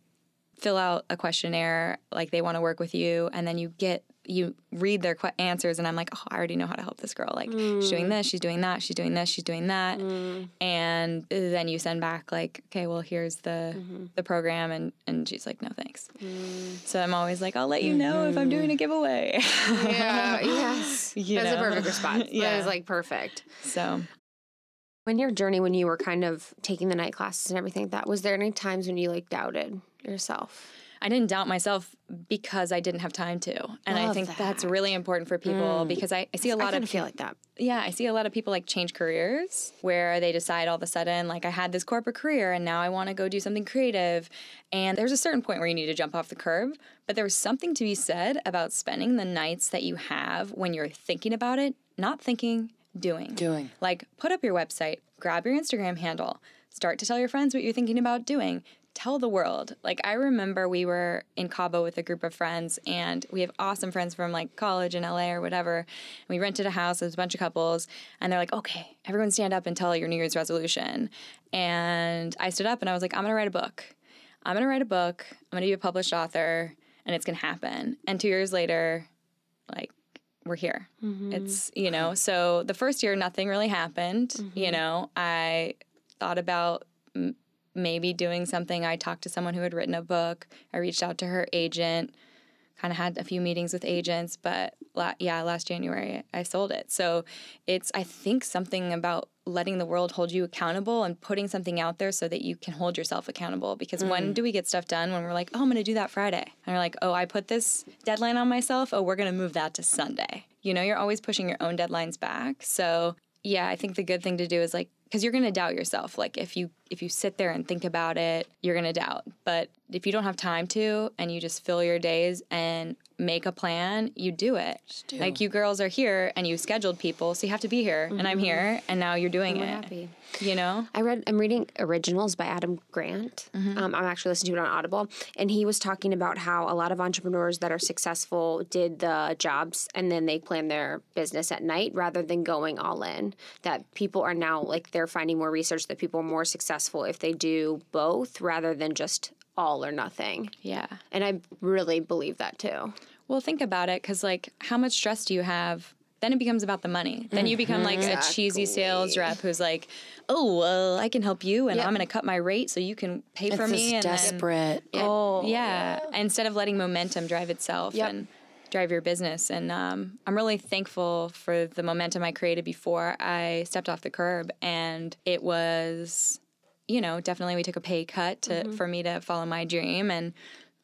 fill out a questionnaire like they want to work with you and then you get you read their que- answers and i'm like oh i already know how to help this girl. Like she's doing mm. this she's doing that she's doing this she's doing that. Mm. And then you send back like okay well here's the mm-hmm. the program and and she's like no thanks. Mm. So i'm always like i'll let you know if i'm doing a mm-hmm. giveaway. Yeah, yes. You That's a perfect response. That Yeah. is like perfect. so. When your journey, when you were kind of taking the night classes and everything, that was there any times when you like doubted yourself? I didn't doubt myself because I didn't have time to. And I Love think that's really important for people mm. because I, I see a I lot of of feel like that. yeah, I see a lot of people like change careers where they decide all of a sudden, like, I had this corporate career and now I want to go do something creative. And there's a certain point where you need to jump off the curb. But there's something to be said about spending the nights that you have when you're thinking about it, not thinking, doing. Doing. Like, put up your website, grab your Instagram handle, start to tell your friends what you're thinking about doing. Tell the world. Like, I remember we were in Cabo with a group of friends, and we have awesome friends from like college in LA or whatever. And we rented a house, there's a bunch of couples, and they're like, okay, everyone stand up and tell your New Year's resolution. And I stood up and I was like, I'm gonna write a book. I'm gonna write a book, I'm gonna be a published author, and it's gonna happen. And two years later, like, we're here. Mm-hmm. It's, you know, so the first year, nothing really happened. You mm-hmm. know, I thought about maybe doing something. I talked to someone who had written a book. I reached out to her agent, kind of had a few meetings with agents, but la- yeah, last January I sold it. So it's, I think, something about letting the world hold you accountable and putting something out there so that you can hold yourself accountable. Because when mm. do we get stuff done? When we're like, oh, I'm going to do that Friday. And you're like, oh, I put this deadline on myself. Oh, we're going to move that to Sunday. You know, you're always pushing your own deadlines back. So yeah, I think the good thing to do is like, because you're going to doubt yourself. Like if you if you sit there and think about it, you're going to doubt. But if you don't have time to and you just fill your days and make a plan, you do it. do. Like you girls are here and you scheduled people, so you have to be here. And I'm here and now you're doing We're it. happy. You know? I read. I'm reading Originals by Adam Grant. Um, I'm actually listening to it on Audible, and he was talking about how a lot of entrepreneurs that are successful did the jobs and then they plan their business at night rather than going all in. That people are now like they're finding more research that people are more successful if they do both rather than just all or nothing. Yeah. And I really believe that too. Well, think about it because, like, how much stress do you have? Then it becomes about the money. Then you become like a cheesy sales rep who's like, "Oh, well, I can help you, and Yep. I'm going to cut my rate so you can pay It's for me." this and then- desperate. oh, yeah. Instead of letting momentum drive itself Yep. and drive your business, and um, I'm really thankful for the momentum I created before I stepped off the curb, and it was, you know, definitely we took a pay cut to for me to follow my dream and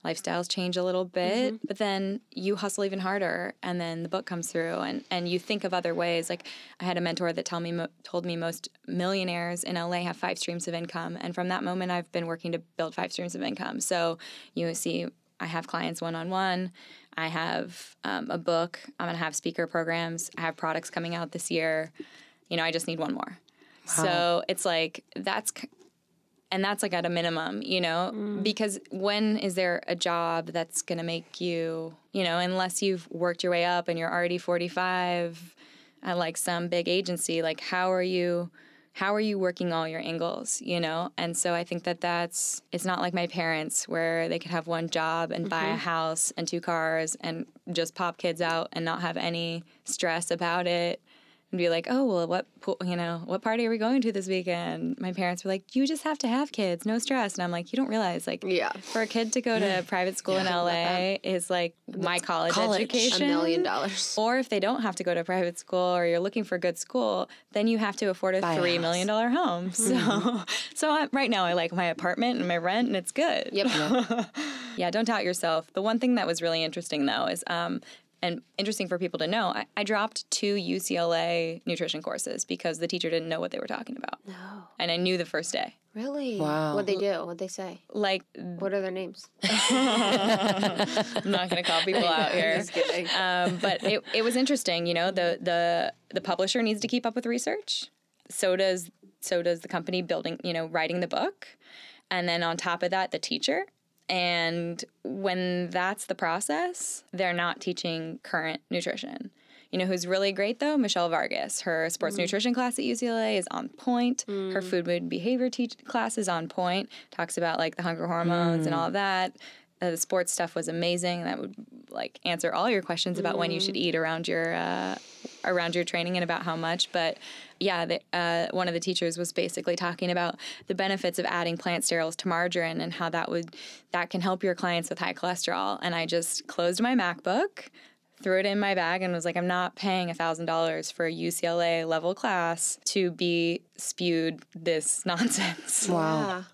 lifestyles change a little bit but then you hustle even harder and then the book comes through and, and you think of other ways. Like i had a mentor that tell me mo- told me most millionaires in la have five streams of income and from that moment i've been working to build five streams of income. So you see i have clients one-on-one i have um, a book i'm going to have speaker programs i have products coming out this year. You know i just need one more. So it's like that's and that's like at a minimum, you know, mm. because when is there a job that's going to make you, you know, unless you've worked your way up and you're already 45 at like some big agency, like how are you how are you working all your angles, you know? And so I think that that's it's not like my parents where they could have one job and buy a mm-hmm. house and two cars and just pop kids out and not have any stress about it and be like, "Oh, well, what pool- you know, what party are we going to this weekend?" My parents were like, "You just have to have kids, no stress." And I'm like, "You don't realize like Yeah. for a kid to go to private school in LA is like my college, college. Education. A million dollars. Or if they don't have to go to private school or you're looking for a good school, then you have to afford a Buy a three house. million dollar home. So, so I, right now I like my apartment and my rent, and it's good. Yep. Yeah, don't doubt yourself. The one thing that was really interesting though is, um, and interesting for people to know, I, I dropped two UCLA nutrition courses because the teacher didn't know what they were talking about, No. and I knew the first day. Really? Wow. What'd they do? What'd they say? Like, What are their names? I'm not going to call people out here. Just kidding. um, but it, it was interesting. You know, the the the publisher needs to keep up with research. So does so does the company building. You know, writing the book, and then on top of that, the teacher. And when that's the process, they're not teaching current nutrition. You know who's really great though? Michelle Vargas. Her sports nutrition class at UCLA is on point. Her food, mood, and behavior teach- class is on point. Talks about like the hunger hormones and all that. Uh, the sports stuff was amazing. That would like answer all your questions about when you should eat around your uh, around your training and about how much. But yeah, the, uh, one of the teachers was basically talking about the benefits of adding plant sterols to margarine and how that would that can help your clients with high cholesterol. And I just closed my MacBook, threw it in my bag, and was like, I'm not paying thousand dollars for a UCLA level class to be spewed this nonsense. Wow.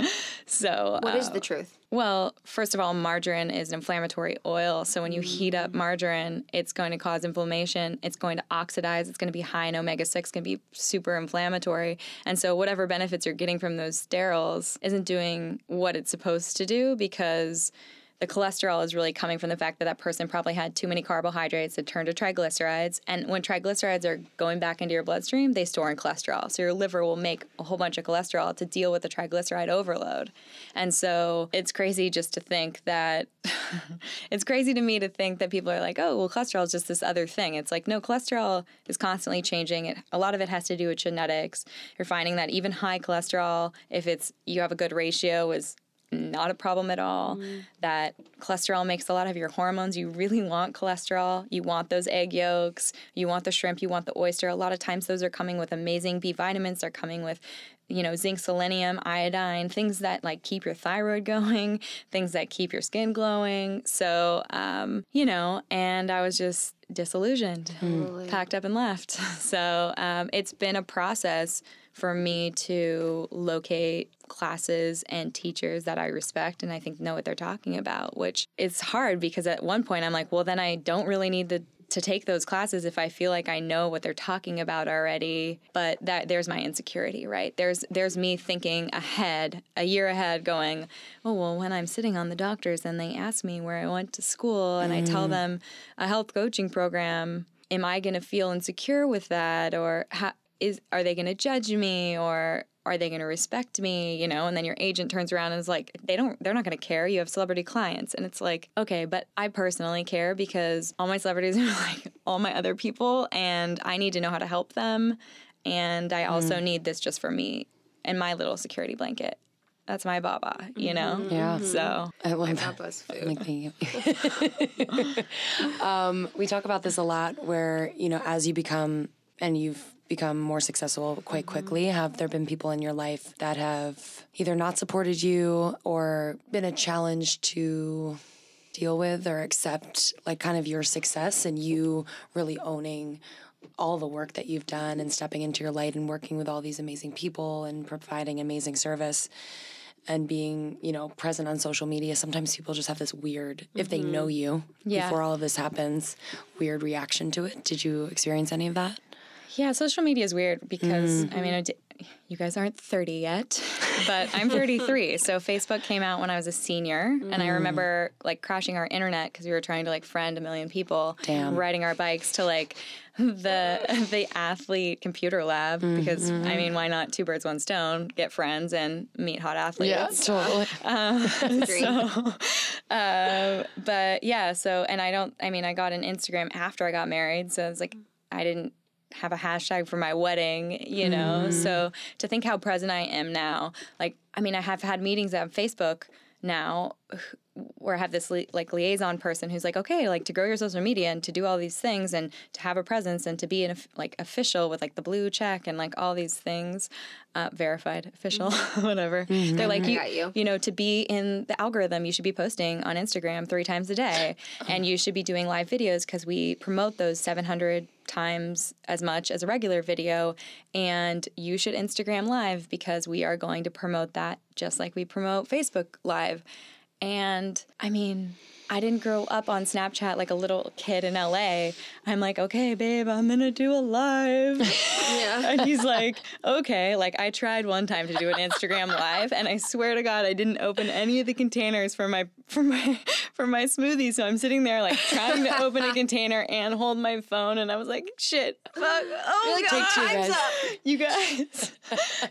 So What is uh, the truth? well, first of all, margarine is an inflammatory oil. So when you heat up margarine, it's going to cause inflammation. It's going to oxidize. It's going to be high in omega 6, going to be super inflammatory. And so whatever benefits you're getting from those sterols isn't doing what it's supposed to do because the cholesterol is really coming from the fact that that person probably had too many carbohydrates that turned to triglycerides. And when triglycerides are going back into your bloodstream, they store in cholesterol. So your liver will make a whole bunch of cholesterol to deal with the triglyceride overload. And so it's crazy just to think that it's crazy to me to think that people are like, oh, well, cholesterol is just this other thing. It's like, no, cholesterol is constantly changing. It, a lot of it has to do with genetics. You're finding that even high cholesterol, if it's you have a good ratio, is not a problem at all. That cholesterol makes a lot of your hormones. You really want cholesterol. You want those egg yolks. You want the shrimp. You want the oyster. A lot of times those are coming with amazing B vitamins. They're coming with, you know, zinc, selenium, iodine, things that like keep your thyroid going, things that keep your skin glowing. So, um, you know, and I was just disillusioned, packed up and left. So um, it's been a process for me to locate classes and teachers that I respect and I think know what they're talking about, which it's hard because at one point I'm like, well, then I don't really need to to take those classes if I feel like I know what they're talking about already. But that there's my insecurity, right? There's there's me thinking ahead, a year ahead, going, oh well, when I'm sitting on the doctors and they ask me where I went to school and I tell mm. them a health coaching program, am I going to feel insecure with that, or how, is are they going to judge me, or are they going to respect me you know? And then your agent turns around and is like they don't they're not going to care. You have celebrity clients. And it's like okay but i personally care because all my celebrities are like all my other people and i need to know how to help them. And i also mm-hmm. need this just for me and my little security blanket. That's my baba you know? Yeah. so. I love that. Papa's Like, um, we talk about this a lot where, you know, as you become and you've become more successful quite mm-hmm. quickly, have there been people in your life that have either not supported you or been a challenge to deal with or accept, like kind of your success and you really owning all the work that you've done and stepping into your light and working with all these amazing people and providing amazing service? and being, you know, present on social media, sometimes people just have this weird, if they know mm-hmm. you Yeah. before all of this happens, weird reaction to it. Did you experience any of that? Yeah, social media is weird because I mean, mm-hmm. I di- you guys aren't 30 yet, but I'm 33. so Facebook came out when I was a senior, and I mm. remember like crashing our internet because we were trying to like friend a million people, Damn. riding our bikes to like the the athlete computer lab because mm-hmm. I mean, why not two birds one stone? Get friends and meet hot athletes. Yeah, totally. Uh, so, uh, but yeah, so, and I don't, I mean, I got an Instagram after I got married. So it's like, I didn't have a hashtag for my wedding, you know? Mm-hmm. So to think how present I am now, like, I mean, I have had meetings on Facebook now where I have this li- like liaison person who's like, okay, like to grow your social media and to do all these things and to have a presence and to be an like official with like the blue check and like all these things, uh, verified official, whatever. They're like, you, you. you know, to be in the algorithm, you should be posting on Instagram three times a day, and you should be doing live videos because we promote those 700 times as much as a regular video, and you should Instagram live because we are going to promote that just like we promote Facebook live. And I mean, I didn't grow up on Snapchat like a little kid in LA. I'm like, okay, babe, I'm gonna do a live. Yeah. and he's like, okay. Like I tried one time to do an Instagram live, and I swear to God, I didn't open any of the containers for my for my for my smoothie. So I'm sitting there like trying to open a container and hold my phone, and I was like, shit, fuck, oh like, god, "Take two, time's guys." you guys,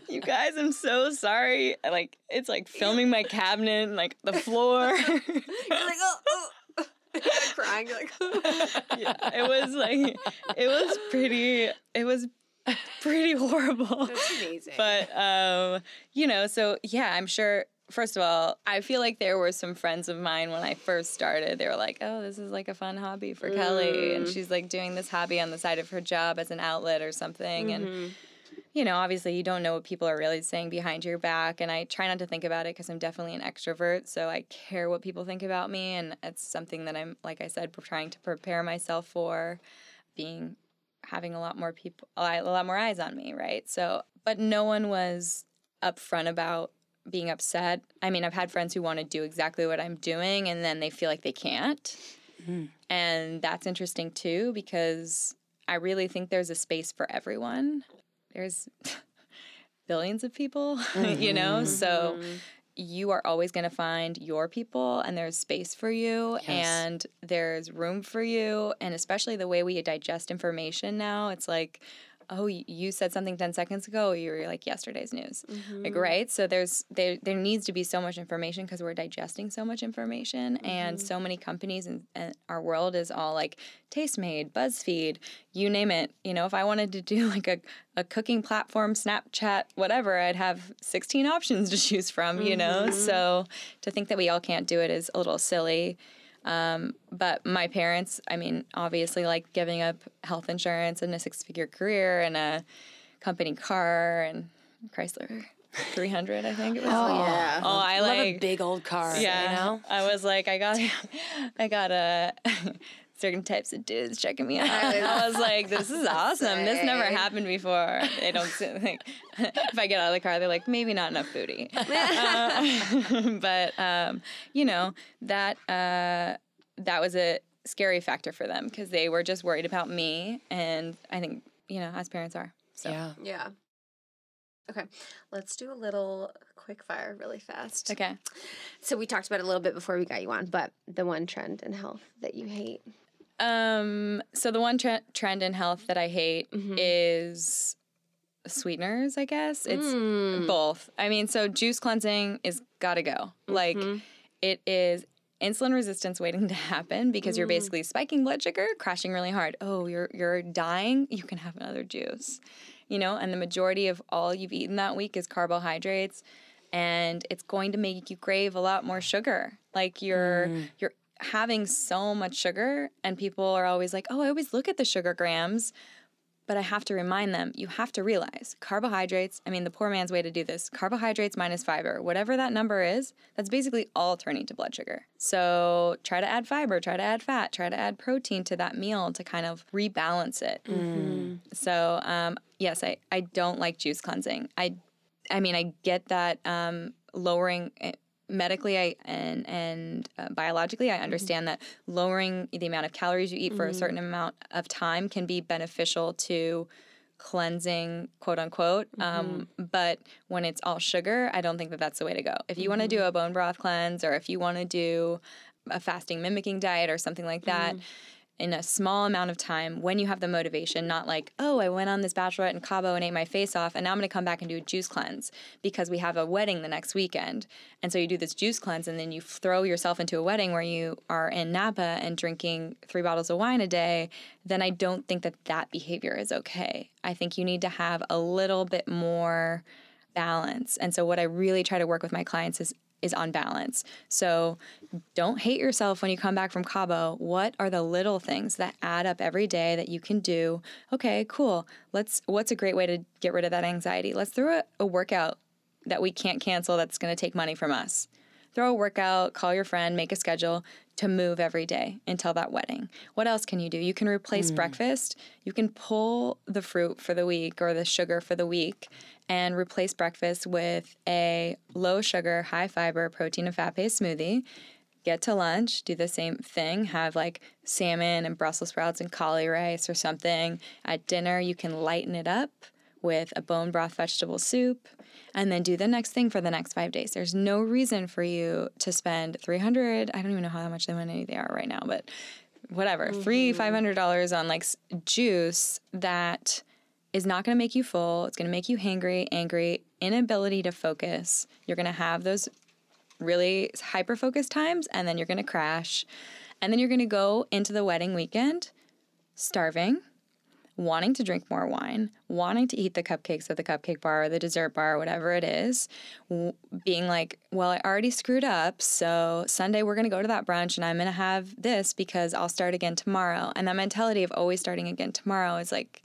you guys, I'm so sorry. Like it's like filming my cabinet and like the floor. You're like, oh, crying. Like, yeah, it was like it was pretty. It was pretty horrible. that's amazing. But um, you know, so yeah, I'm sure. First of all, I feel like there were some friends of mine when I first started. They were like, "Oh, this is like a fun hobby for Kelly," and she's like doing this hobby on the side of her job as an outlet or something. And you know, obviously, you don't know what people are really saying behind your back. And I try not to think about it because I'm definitely an extrovert, so I care what people think about me, and it's something that I'm, like I said, trying to prepare myself for. Being having a lot more people, a lot more eyes on me, right? So, but no one was upfront about being upset. I mean, I've had friends who want to do exactly what I'm doing and then they feel like they can't. Hmm. And that's interesting too because I really think there's a space for everyone. There's billions of people, you know? Mm-hmm. So mm-hmm. you are always going to find your people and there's space for you and there's room for you. And especially the way we digest information now it's like oh you said something 10 seconds ago you were like yesterday's news. Like mm-hmm. right? So there's there there needs to be so much information because we're digesting so much information and mm-hmm. so many companies in, in our world is all like tastemade buzzfeed you name it. You know if i wanted to do like a, a cooking platform snapchat whatever i'd have 16 options to choose from you know? Mm-hmm. So to think that we all can't do it is a little silly um, but my parents, I mean, obviously, like giving up health insurance and a six figure career and a company car and Chrysler 300, I think it was. oh, yeah. Oh, I Love a like, big old car. yeah. You know? I was like, I got, I got a. Certain types of dudes checking me out. I was like, "This is awesome. This never happened before." They don't say- like, if I get out of the car, they're like, "Maybe not enough booty." Uh, but um, you know that uh, that was a scary factor for them because they were just worried about me, and I think you know as parents are. So Yeah. Yeah. Okay, let's do a little quick fire really fast. okay. So we talked about it a little bit before we got you on, but the one trend in health that you hate. Um, so the one tre- trend in health that I hate Mm-hmm. is sweeteners. I guess it's Mm. both. I mean, so juice cleansing is gotta go. Like Mm-hmm. it is insulin resistance waiting to happen because you're Mm. basically spiking blood sugar, crashing really hard. Oh, you're you're dying. You can have another juice. You know, and the majority of all you've eaten that week is carbohydrates and it's going to make you crave a lot more sugar. Like you're you're having so much sugar and people are always like, "Oh, I always look at the sugar grams." But I have to remind them, you have to realize carbohydrates, I mean, the poor man's way to do this carbohydrates minus fiber, whatever that number is, that's basically all turning to blood sugar. So try to add fiber, try to add fat, try to add protein to that meal to kind of rebalance it. So, um, yes, I, I don't like juice cleansing. I, I mean, I get that um, lowering eh, medically I, and and uh, biologically, I mm-hmm. understand that lowering the amount of calories you eat for a mm-hmm. certain amount of time can be beneficial to cleansing, quote unquote. Um, mm-hmm. but when it's all sugar, I don't think that that's the way to go. If you want to do a bone broth cleanse or if you want to do a fasting mimicking diet or something like that, in a small amount of time when you have the motivation, not like, oh, I went on this bachelorette in Cabo and ate my face off, and now I'm gonna come back and do a juice cleanse because we have a wedding the next weekend. And so you do this juice cleanse, and then you throw yourself into a wedding where you are in Napa and drinking three bottles of wine a day, then I don't think that that behavior is okay. I think you need to have a little bit more balance. And so what I really try to work with my clients is is on balance. So don't hate yourself when you come back from Cabo. What are the little things that add up every day that you can do? Okay, cool. Let's what's a great way to get rid of that anxiety? Let's throw a, a workout that we can't cancel that's going to take money from us. Throw a workout, call your friend, make a schedule to move every day until that wedding. What else can you do? You can replace mm. breakfast. You can pull the fruit for the week or the sugar for the week and replace breakfast with a low sugar, high fiber, protein and fat based smoothie. Get to lunch, do the same thing, have like salmon and Brussels sprouts and cauli rice or something. At dinner, you can lighten it up with a bone broth vegetable soup and then do the next thing for the next five days. There's no reason for you to spend 300, I don't even know how much money they are right now, but whatever, three, mm-hmm. $500 on like juice that is not going to make you full. It's going to make you hangry, angry, inability to focus. You're going to have those really hyper focused times and then you're going to crash. And then you're going to go into the wedding weekend starving, wanting to drink more wine, wanting to eat the cupcakes at the cupcake bar or the dessert bar or whatever it is, being like, well, I already screwed up. So Sunday we're going to go to that brunch and I'm going to have this because I'll start again tomorrow. And that mentality of always starting again tomorrow is like,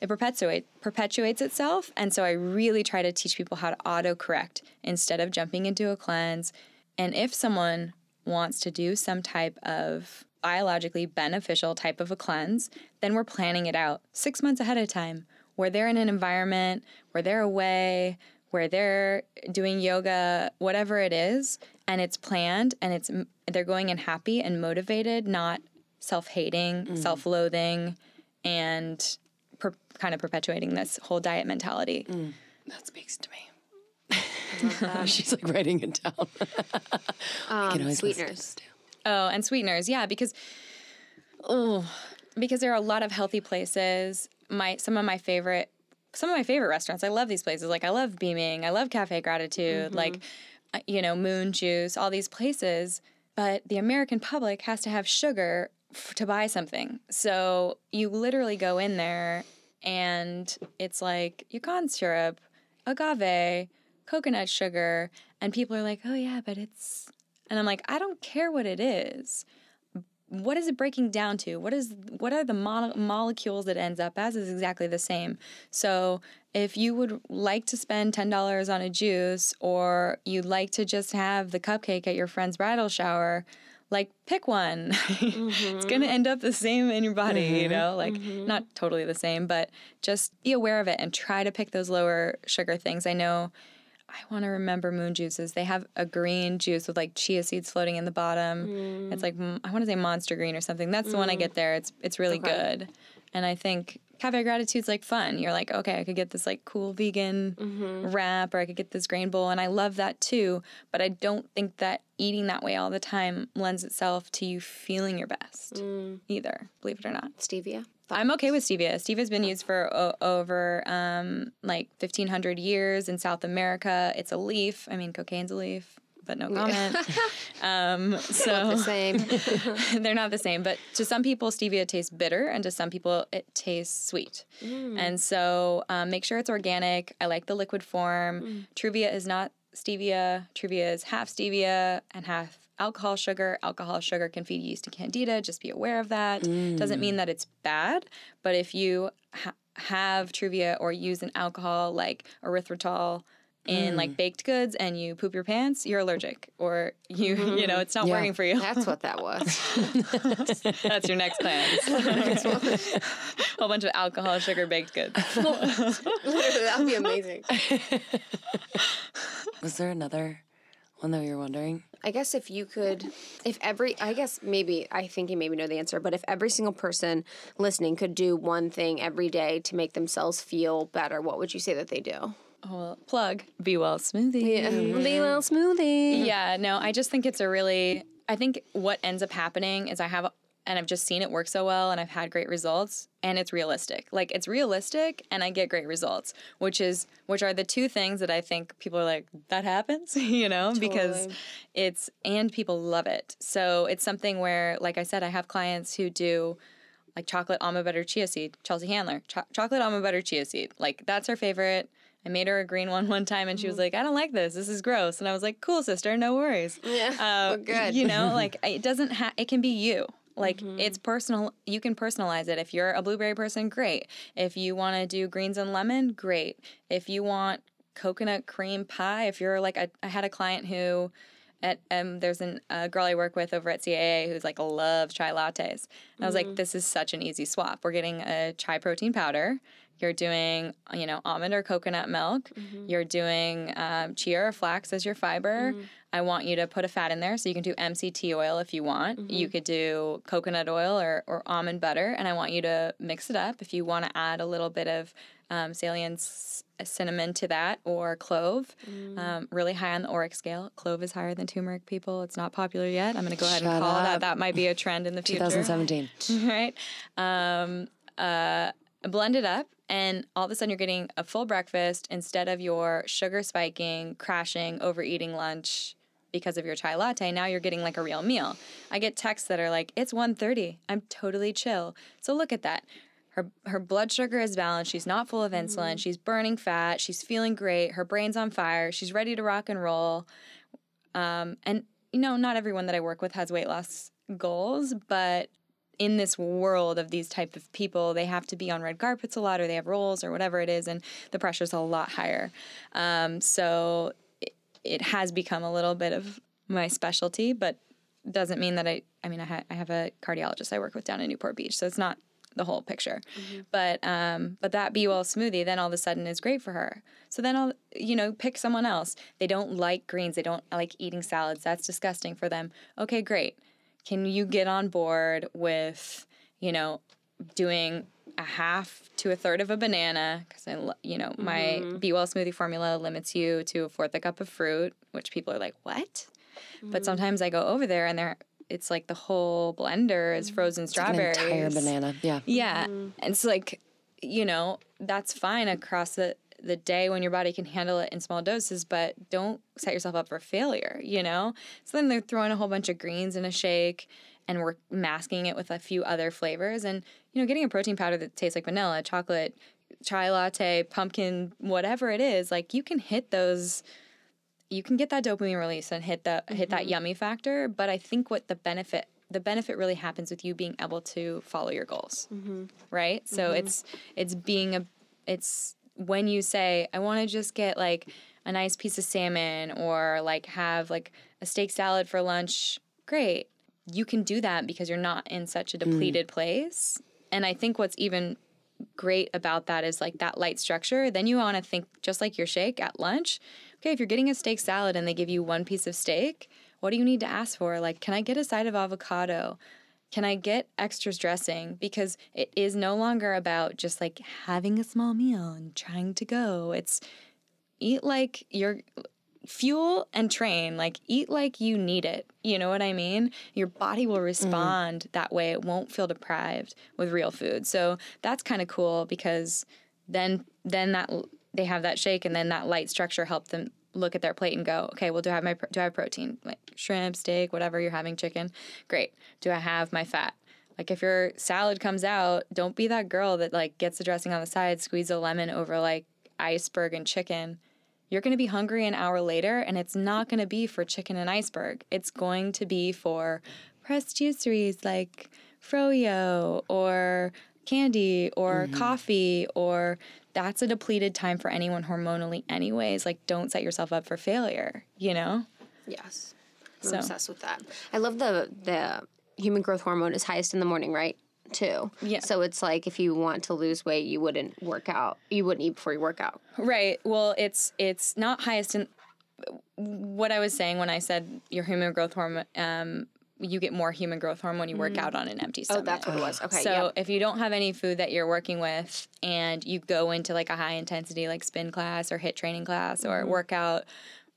it perpetuate, perpetuates itself. And so I really try to teach people how to auto correct instead of jumping into a cleanse. And if someone wants to do some type of biologically beneficial type of a cleanse, then we're planning it out six months ahead of time where they're in an environment, where they're away, where they're doing yoga, whatever it is, and it's planned and it's they're going in happy and motivated, not self-hating, self-loathing, and per, kind of perpetuating this whole diet mentality. That speaks to me. She's like writing it down. Um, can to sweeteners. Oh, and sweeteners, yeah, because oh, because there are a lot of healthy places. My some of my favorite some of my favorite restaurants. I love these places. Like I love Beaming, I love Cafe Gratitude, like uh, you know Moon Juice, all these places. But the American public has to have sugar f- to buy something. So you literally go in there, and it's like yacon syrup, agave, coconut sugar, and people are like, "Oh yeah, but it's," and I'm like, "I don't care what it is." what is it breaking down to? What is what are the mo- molecules it ends up as is exactly the same. So if you would like to spend $10 on a juice or you'd like to just have the cupcake at your friend's bridal shower like pick one. It's going to mm-hmm. end up the same in your body you mm-hmm. know? Like mm-hmm. not totally the same but just be aware of it and try to pick those lower sugar things. I know I want to remember moon juices. They have a green juice with like chia seeds floating in the bottom. It's like mm, I want to say monster green or something. That's the one I get there. It's it's really good. And I think cafe gratitude's like fun. You're like, okay, I could get this like cool vegan wrap or I could get this grain bowl and I love that too, but I don't think that eating that way all the time lends itself to you feeling your best either, believe it or not. Stevia. I'm okay with stevia. Stevia's been used for o- over um, like 1500 years in South America. It's a leaf. I mean, cocaine's a leaf, but no comment. um, so The same. they're not the same, but to some people, stevia tastes bitter, and to some people, it tastes sweet. And so um, make sure it's organic. I like the liquid form. Truvia is not stevia. Truvia is half stevia and half alcohol sugar. Alcohol sugar can feed yeast and candida. Just be aware of that. Doesn't mean mm. that it's bad, but if you ha- have Truvia or use an alcohol like erythritol in like mm. baked goods and you poop your pants, you're allergic or you you know it's not mm-hmm. Yeah. working for you. That's what that was. That's your next plan. A bunch of alcohol, sugar, baked goods. Literally, that'd be amazing. Was there another One that you're wondering. I guess if you could, if every, I guess maybe, I think you maybe know the answer, but if every single person listening could do one thing every day to make themselves feel better, what would you say that they do? Oh, well, plug Be Well Smoothie. Yeah. Be well smoothie. Yeah, no, I just think it's a really. I think what ends up happening is I have, and I've just seen it work so well, and I've had great results, and it's realistic. Like it's realistic, and I get great results, which is which are the two things that I think people are like that happens, you know, because it's and people love it. So it's something where, like I said, I have clients who do like chocolate almond butter chia seed, Chelsea Handler, Cho- chocolate almond butter chia seed. Like that's her favorite. I made her a green one one time, and she was like, "I don't like this. This is gross." And I was like, "Cool, sister, no worries." Yeah, Uh, we're good. You know, like it doesn't have. It can be you. Like it's personal. You can personalize it. If you're a blueberry person, great. If you want to do greens and lemon, great. If you want coconut cream pie, if you're like a, I had a client who at um, there's an, a girl I work with over at CAA who's like loves chai lattes. And I was like, this is such an easy swap. We're getting a chai protein powder. You're doing, you know, almond or coconut milk. You're doing um, chia or flax as your fiber. I want you to put a fat in there, so you can do MCT oil if you want. You could do coconut oil or, or almond butter, and I want you to mix it up. If you want to add a little bit of um, Ceylon c- cinnamon to that or clove, um, really high on the ORAC scale. Clove is higher than turmeric, people. It's not popular yet. I'm going to go ahead and Shut call that. up. That might be a trend in the future. 2017. right? Um, uh, blend it up, and all of a sudden you're getting a full breakfast instead of your sugar spiking, crashing, overeating lunch because of your chai latte. Now you're getting like a real meal. I get texts that are like, "It's 1:30. I'm totally chill." So look at that. Her, her blood sugar is balanced. She's not full of insulin. She's burning fat. She's feeling great. Her brain's on fire. She's ready to rock and roll. Um, and you know, not everyone that I work with has weight loss goals, but in this world of these type of people, they have to be on red carpets a lot, or they have roles, or whatever it is, and the pressure's a lot higher. Um, so it, it has become a little bit of my specialty, but doesn't mean that I. I mean, I, ha- I have a cardiologist I work with down in Newport Beach, so it's not the whole picture. But um, but that Be Well smoothie then all of a sudden is great for her. So then I'll you know pick someone else. They don't like greens. They don't like eating salads. That's disgusting for them. Okay, great. Can you get on board with you know doing a half to a third of a banana because I lo- you know my mm-hmm. Be Well smoothie formula limits you to a fourth a cup of fruit, which people are like what? But mm-hmm. sometimes I go over there and they're it's like the whole blender is mm-hmm. frozen An strawberries. entire banana. Yeah. Yeah. And it's like, you know, that's fine across the, the day when your body can handle it in small doses, but don't set yourself up for failure, you know? So then they're throwing a whole bunch of greens in a shake and we're masking it with a few other flavors. And, you know, getting a protein powder that tastes like vanilla, chocolate, chai latte, pumpkin, whatever it is, like you can hit those you can get that dopamine release and hit that hit that mm-hmm. yummy factor but i think what the benefit the benefit really happens with you being able to follow your goals mm-hmm. right so mm-hmm. it's it's being a it's when you say i want to just get like a nice piece of salmon or like have like a steak salad for lunch great you can do that because you're not in such a mm. depleted place and i think what's even great about that is like that light structure. Then you want to think just like your shake at lunch. Okay, if you're getting a steak salad and they give you one piece of steak, what do you need to ask for? Like, can I get a side of avocado? Can I get extras dressing? Because it is no longer about just like having a small meal and trying to go. It's eat like you're fuel and train like eat like you need it. You know what i mean? Your body will mm-hmm. respond that way. It won't feel deprived with real food. So that's kind of cool because then then that they have that shake and then that light structure help them look at their plate and go okay well do i have my do i have protein? Like shrimp steak whatever you're having chicken. Great. Do i have my fat? Like if your salad comes out don't be that girl that like gets the dressing on the side squeeze a lemon over like iceberg and chicken. You're going to be hungry an hour later and it's not going to be for chicken and iceberg. It's going to be for pressed juiceries like froyo or candy or coffee or that's a depleted time for anyone hormonally anyways like don't set yourself up for failure you know Yes. I'm So- obsessed with that. I love the the human growth hormone is highest in the morning, right? Too. Yeah. So it's like if you want to lose weight, you wouldn't work out. You wouldn't eat before you work out. Right. Well, it's it's not highest in what I was saying when I said your human growth hormone, um, you get more human growth hormone when you work out on an empty stomach. Oh, stomach. that's what it was. Okay. So yeah. if you don't have any food that you're working with and you go into like a high intensity like spin class or HIIT training class or Mm-hmm. workout,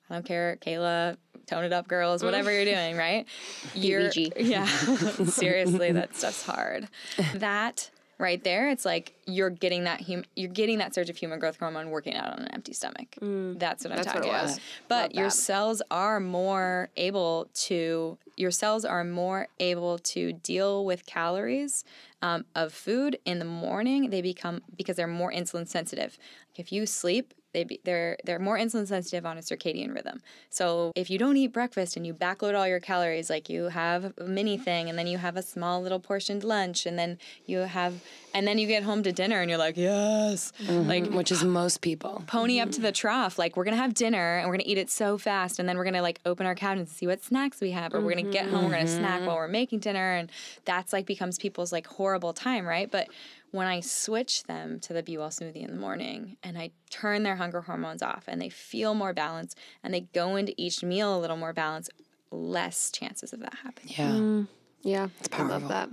I don't care, Kayla, tone it up girls, whatever you're doing, right? You're yeah. seriously, that stuff's hard. That right there, it's like you're getting that hum- you're getting that surge of human growth hormone working out on an empty stomach. That's what I'm Mm. That's what talking it about. But Love your that. cells are more able to your cells are more able to deal with calories um, of food in the morning. They become because they're more insulin sensitive. Like if you sleep, they be, they're they're more insulin sensitive on a circadian rhythm. So if you don't eat breakfast and you backload all your calories, like you have a mini thing and then you have a small little portioned lunch and then you have and then you get home to dinner and you're like yes, mm-hmm. like which is most people. pony up to mm-hmm. the trough. Like we're gonna have dinner and we're gonna eat it so fast, and then we're gonna like open our cabinets and see what snacks we have, or we're gonna get home, we're gonna snack mm-hmm. while we're making dinner, and that's like becomes people's like horrible time, right? But when I switch them to the Be Well smoothie in the morning and I turn their hunger hormones off and they feel more balanced and they go into each meal a little more balanced, less chances of that happening. Yeah. yeah. it's I love powerful. that.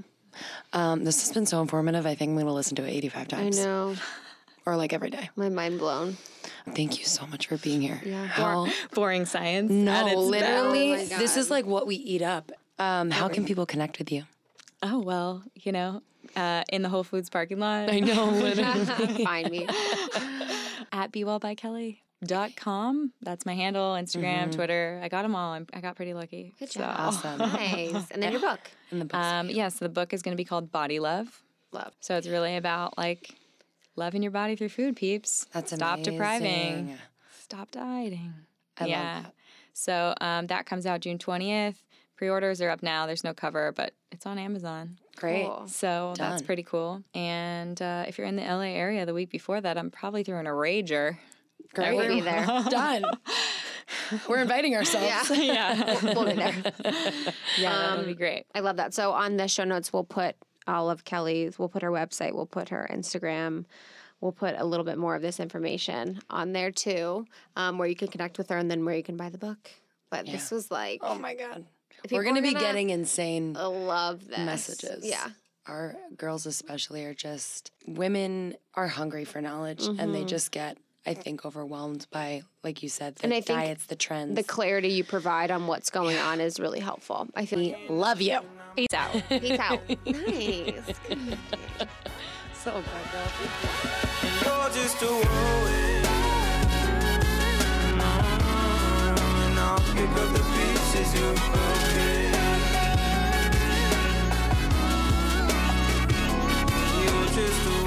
Um, this has been so informative. I think I'm going to listen to it 85 times. I times. know. Or like every day. My mind blown. Thank you so much for being here. Yeah. How, Boring science. at no, literally, Oh this is like what we eat up. Um, how can people connect with you? Oh well, you know, uh, in the Whole Foods parking lot. I know, literally. Find me. at bewellbykelly.com. That's my handle, Instagram, Twitter. I got them all. I'm, I got pretty lucky. Good So, job. awesome. Nice. And then your book. In the books. Um, yeah, so the book is going to be called Body Love. Love. So it's really about like loving your body through food, peeps. That's Stop depriving. amazing. Stop dieting. I love yeah. that. So um, that comes out June 20th. Pre orders are up now. There's no cover, but it's on Amazon. Great. Cool. So that's pretty cool. And uh, if you're in the LA area the week before that, I'm probably throwing a rager. Great. We'll be there. Done. We're inviting ourselves. Yeah. yeah. we'll be there. yeah, that Um, would be great. I love that. So on the show notes, we'll put all of Kelly's, we'll put her website, we'll put her Instagram, we'll put a little bit more of this information on there too, um, where you can connect with her and then where you can buy the book. But this was like, Oh my God. If We're going to be gonna- getting insane I love this. messages. Yeah. Our girls, especially, are just women are hungry for knowledge and Mm-hmm. they just get, I think, overwhelmed by, like you said, the And I think diets, the trends. The clarity you provide on what's going on is really helpful. I feel Love you. Peace out. Peace out. nice. So good, girl. You're just a whirlwind. You're just